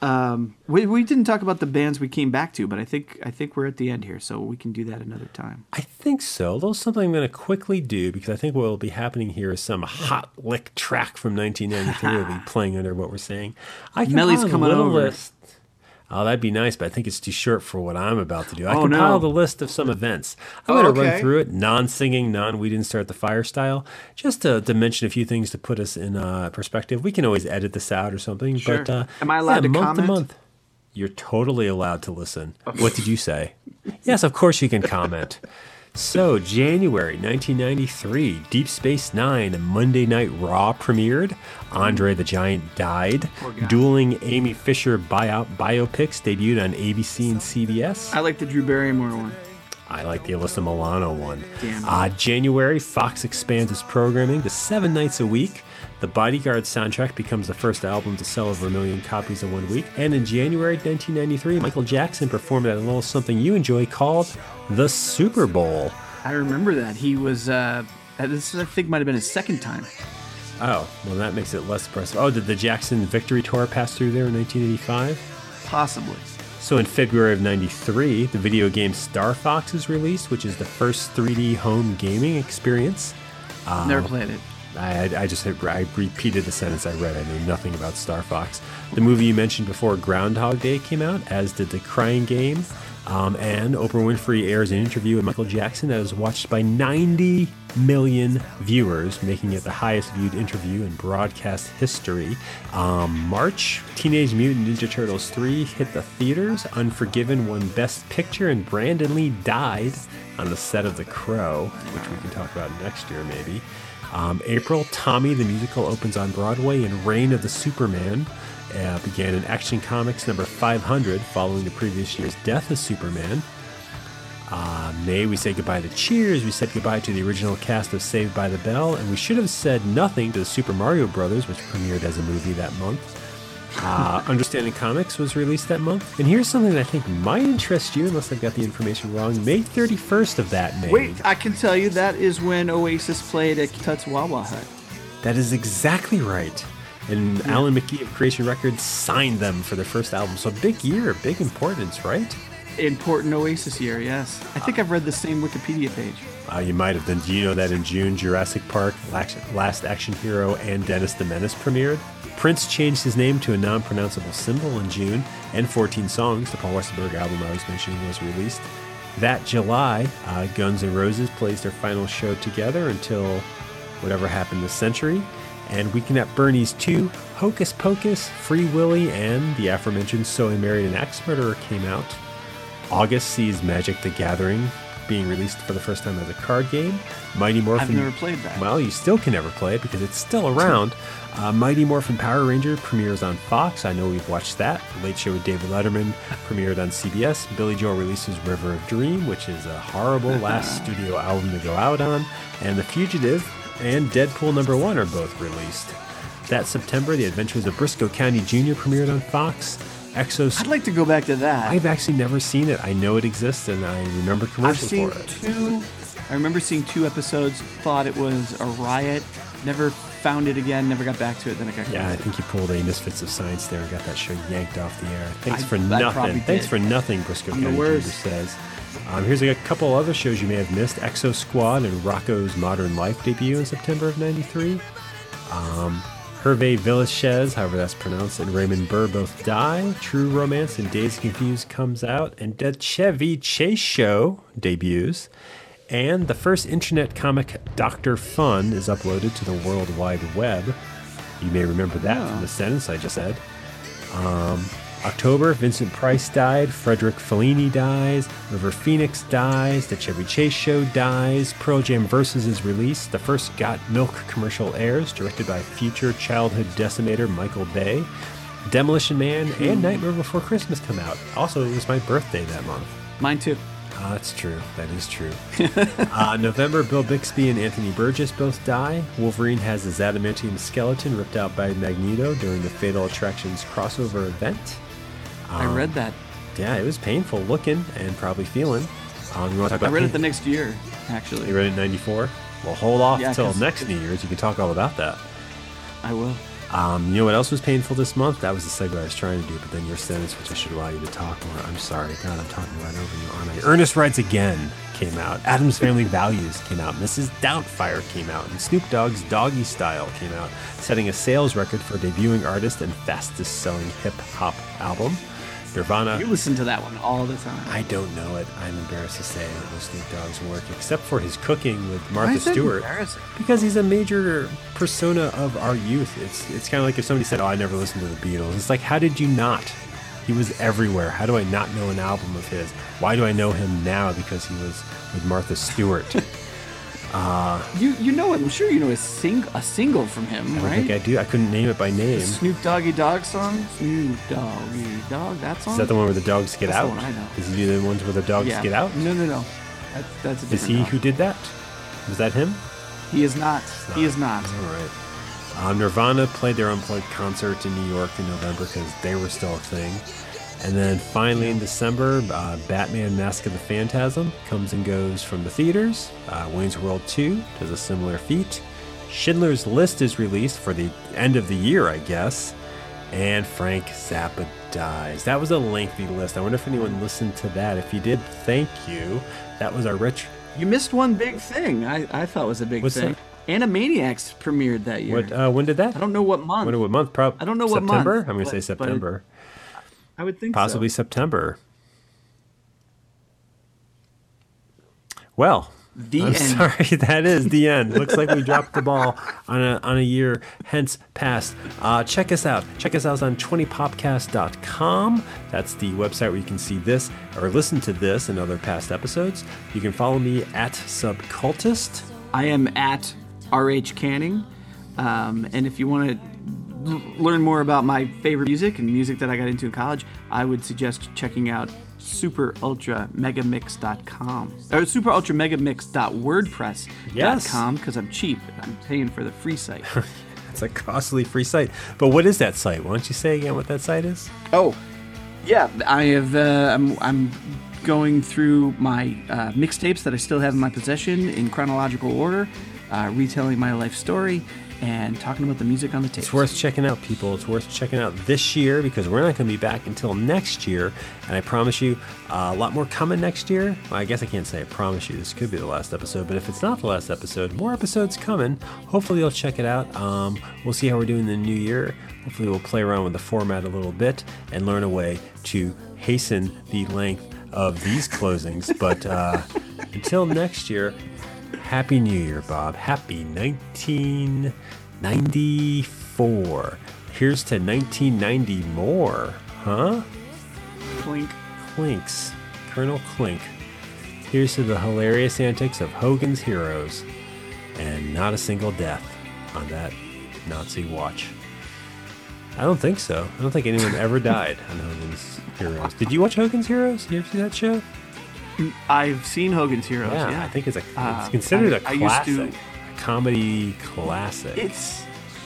Um, we, we didn't talk about the bands we came back to, but I think I think we're at the end here, so we can do that another time. I think so. Little something I'm going to quickly do because I think what will be happening here is some hot lick track from 1993 will be *sighs* playing under what we're saying. I can Melly's coming over. List Oh, that'd be nice, but I think it's too short for what I'm about to do. I oh, compiled no. the list of some events. I'm oh, going to okay. run through it, non-singing, non-we didn't start the fire style, just to, to mention a few things to put us in uh, perspective. We can always edit this out or something, sure. but uh, am I allowed yeah, to month comment? To month, you're totally allowed to listen. *laughs* what did you say? yes, of course you can comment. So, January 1993, Deep Space Nine and Monday Night Raw premiered. Andre the Giant died. Dueling Amy Fisher bio- biopics debuted on ABC and CBS. I like the Drew Barrymore one. I like the Alyssa Milano one. Uh, January, Fox expands its programming to seven nights a week. The Bodyguard soundtrack becomes the first album to sell over a million copies in one week. And in January 1993, Michael Jackson performed at a little something you enjoy called the Super Bowl. I remember that. He was, uh, this I think might have been his second time. Oh, well, that makes it less impressive. Oh, did the Jackson Victory Tour pass through there in 1985? Possibly. So in February of 93, the video game Star Fox is released, which is the first 3D home gaming experience. Never played it. I, I just I repeated the sentence I read. I knew nothing about Star Fox. The movie you mentioned before, Groundhog Day, came out, as did The Crying Game. Um, and Oprah Winfrey airs an interview with Michael Jackson that was watched by 90 million viewers, making it the highest viewed interview in broadcast history. Um, March, Teenage Mutant Ninja Turtles 3 hit the theaters. Unforgiven won Best Picture, and Brandon Lee died on the set of The Crow, which we can talk about next year maybe. Um, April, Tommy the musical opens on Broadway, and Reign of the Superman uh, began in Action Comics number 500 following the previous year's death of Superman. Uh, May, we say goodbye to Cheers. We said goodbye to the original cast of Saved by the Bell, and we should have said nothing to the Super Mario Brothers, which premiered as a movie that month. Uh, Understanding Comics was released that month. And here's something that I think might interest you, unless I've got the information wrong. May 31st of that May. Wait, I can tell you that is when Oasis played at Tut's Wah Wah Hut. That is exactly right. And Alan McGee of Creation Records signed them for their first album. So big year, big importance, right? Important Oasis year, yes. I think I've read the same Wikipedia page. Uh, you might have. Then do you know that in June, Jurassic Park, Last Action Hero, and Dennis the Menace premiered? Prince changed his name to a non pronounceable symbol in June, and 14 songs, the Paul Westerberg album I was mentioning, was released. That July, uh, Guns N' Roses plays their final show together until whatever happened this century. And Weekend at Bernie's 2, Hocus Pocus, Free Willy, and the aforementioned So I Married an Axe Murderer came out. August sees Magic the Gathering being released for the first time as a card game. Mighty Morphin. I've never played that. Well, you still can never play it because it's still around. *laughs* Uh, Mighty Morphin Power Ranger premieres on Fox. I know we've watched that. The Late Show with David Letterman *laughs* premiered on CBS. Billy Joel releases River of Dream, which is a horrible *laughs* last studio album to go out on. And The Fugitive and Deadpool number one are both released. That September, The Adventures of Briscoe County Jr. premiered on Fox. Exos. I'd like to go back to that. I've actually never seen it. I know it exists, and I remember commercials I've seen for it. two. I remember seeing two episodes. Thought it was a riot. Never found it again. Never got back to it. Then I got Yeah, I think you pulled a Misfits of Science there and got that show yanked off the air. Thanks I- for nothing. Thanks for nothing, Briscoe I'm the County Jr. worst. says. Um, here's a couple other shows you may have missed. Exo Squad and Rocko's Modern Life debut in September of 93. Um, Hervé Villechaize, however that's pronounced, and Raymond Burr both die. True Romance and Days Confused comes out. And Dead Chevy Chase Show debuts. And the first internet comic, Dr. Fun, is uploaded to the World Wide Web. You may remember that from the sentence I just said. Um, October, Vincent Price died, Frederick Fellini dies, River Phoenix dies, The Chevy Chase Show dies, Pearl Jam Versus is released, the first Got Milk commercial airs, directed by future childhood decimator Michael Bay. Demolition Man and Nightmare Before Christmas come out. Also, it was my birthday that month. Mine too. Ah, that's true. That is true. *laughs* uh, November, Bill Bixby and Anthony Burgess both die. Wolverine has his adamantium skeleton ripped out by Magneto during the Fatal Attractions crossover event. I Um, read that. Yeah, it was painful looking and probably feeling. Um, you want to talk I about read it the next year, actually. You read it in '94. Well, hold off Yeah, next New Year's. You can talk all about that. I will. Um, you know what else was painful this month? That was the segue I was trying to do, but then your sentence, which I should allow you to talk more. I'm sorry. God, I'm talking right over you, aren't I? Ernest Rides Again came out. Addams Family Values came out. Mrs. Doubtfire came out. And Snoop Dogg's Doggy Style came out, setting a sales record for debuting artist and fastest selling hip hop album. Nirvana. You listen to that one all the time. I don't know it. I'm embarrassed to say it was Snoop Dogg's work, except for his cooking with Martha Stewart. embarrassing? Because he's a major persona of our youth. It's it's kind of like if somebody said, "Oh, I never listened to the Beatles." It's like, how did you not? He was everywhere. How do I not know an album of his? Why do I know him now? Because he was with Martha Stewart. *laughs* You you know I'm sure you know a sing a single from him, right? I right? think I do. I couldn't name it by name. The Snoop Doggy Dogg song. Snoop Doggy Dogg. That song. Is that the one where the dogs get That's the out? one I know. Does he the ones where the dogs yeah. get out? No, no, no. That, that's a different. Is he dog. who did that? Was that him? He is not. He is not. All right. Um, Nirvana played their unplugged concert in New York in November because they were still a thing. And then finally in December, uh, Batman Mask of the Phantasm comes and goes from the theaters. Uh, Wayne's World 2 does a similar feat. Schindler's List is released for the end of the year, I guess. And Frank Zappa dies. That was a lengthy list. I wonder if anyone listened to that. If you did, thank you. That was our rich. You missed one big thing. I, I thought was a big What's thing. Animaniacs premiered that year. What? Uh, when did that? I don't know what month. Wonder what month? Prob- I don't know what September? month, I'm going to but- say September. I would think Possibly so. September. Well, The I'm end. sorry, *laughs* that is the end. Looks like we dropped the ball on a on a year hence past. Uh, check us out. Check us out on 20popcast.com. That's the website where you can see this or listen to this and other past episodes. You can follow me at Subcultist. I am at RH Canning. Um, and if you want to l- learn more about my favorite music and music that I got into in college, I would suggest checking out super ultra megamix.com or super ultra Yes. because I'm cheap. I'm paying for the free site. *laughs* It's a costly free site. But what is that site? Why don't you say again what that site is? Oh, yeah. I have. Uh, I'm. I'm going through my uh, mixtapes that I still have in my possession in chronological order, uh, retelling my life story, and talking about the music on the tapes. It's worth checking out, people. It's worth checking out this year because we're not going to be back until next year. And I promise you, uh, a lot more coming next year. Well, I guess I can't say I promise you. This could be the last episode. But if it's not the last episode, more episodes coming. Hopefully, you'll check it out. Um, we'll see how we're doing in the new year. Hopefully, we'll play around with the format a little bit and learn a way to hasten the length of these closings. But uh, *laughs* until next year, Happy New Year, Bob. Happy 1994. Here's to 1990 more, huh? Clink. Clinks. Colonel Klink. Here's to the hilarious antics of Hogan's Heroes. And not a single death on that Nazi watch. I don't think so. I don't think anyone ever *laughs* died on Hogan's Heroes. Did you watch Hogan's Heroes? You ever see that show? I've seen Hogan's Heroes. Yeah, Yeah, I think it's a it's Uh, considered I- a used to- classic, a comedy classic. it's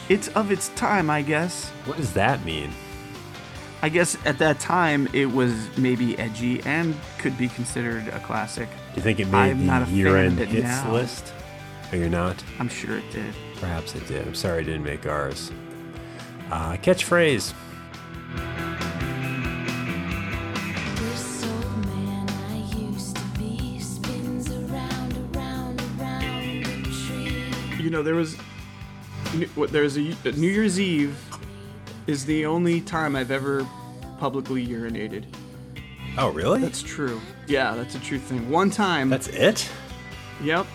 it's of its time, I guess. what does that mean? I guess at that time it was maybe edgy and could be considered a classic. Do you think it made I'm the year-end hits now. list? Or you're not? I'm sure it did. Perhaps it did. I'm sorry it didn't make ours. Uh, catchphrase. You know, there was what there's a New Year's Eve is the only time I've ever publicly urinated. Oh, really? That's true. Yeah, that's a true thing. One time. That's it? Yep.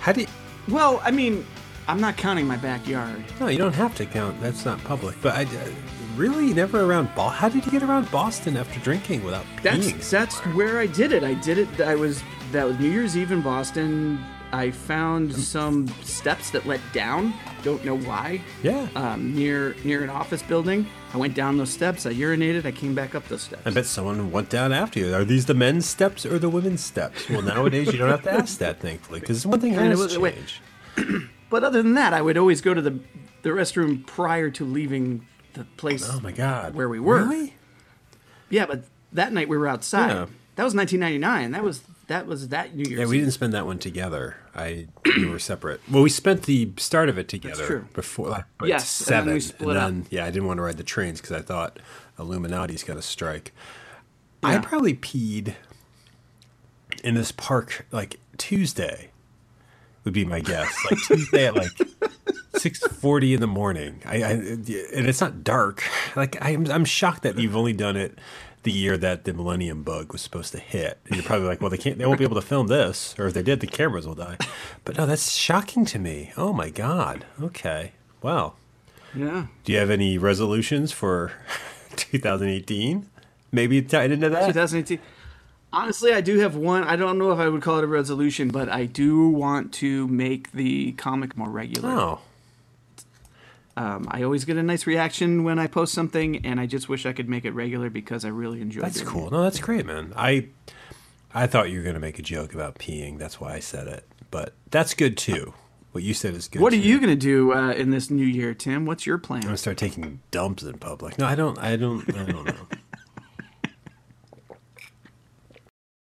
How do you... Well, I mean, I'm not counting my backyard. No, you don't have to count. That's not public. But I... uh, Really? Never around Boston? How did you get around Boston after drinking without peeing? That's that's where I did it. I did it. I was that was New Year's Eve in Boston. I found some steps that led down. Don't know why. Yeah. Um, near near an office building. I went down those steps. I urinated. I came back up those steps. I bet someone went down after you. Are these the men's steps or the women's steps? Well, nowadays you don't have to ask that, thankfully, because one thing has was- changed. *clears throat* But other than that, I would always go to the the restroom prior to leaving the place. Oh my God! Where we were. Really? Yeah, but that night we were outside. Yeah. That was 1999. That was that was that New Year's. Yeah, we Eve. didn't spend that one together. I we were separate. Well, we spent the start of it together true. before. Like, Yes, and then seven. we split up. then, yeah, I didn't want to ride the trains because I thought Illuminati's going to strike. I Yeah. probably peed in this park like Tuesday. Would be my guess. Like *laughs* Tuesday at like six forty in the morning. I, I and it's not dark. Like I'm I'm shocked that you've only done it the year that the Millennium Bug was supposed to hit. And you're probably like, well, they can't. They won't be able to film this, or if they did, the cameras will die. But no, that's shocking to me. Oh my god. Okay. Wow. Yeah. Do you have any resolutions for *laughs* 2018? Maybe tied into that. 2018. Honestly, I do have one. I don't know if I would call it a resolution, but I do want to make the comic more regular. Oh, Um, I always get a nice reaction when I post something, and I just wish I could make it regular because I really enjoy it. that's cool. it. No, that's great, man. I I thought you were gonna make a joke about peeing. That's why I said it. But that's good too. What you said is good. What are you going to do uh, in this new year, Tim? What's your plan? I'm gonna start taking dumps in public. No, I don't. I don't. I don't know. *laughs*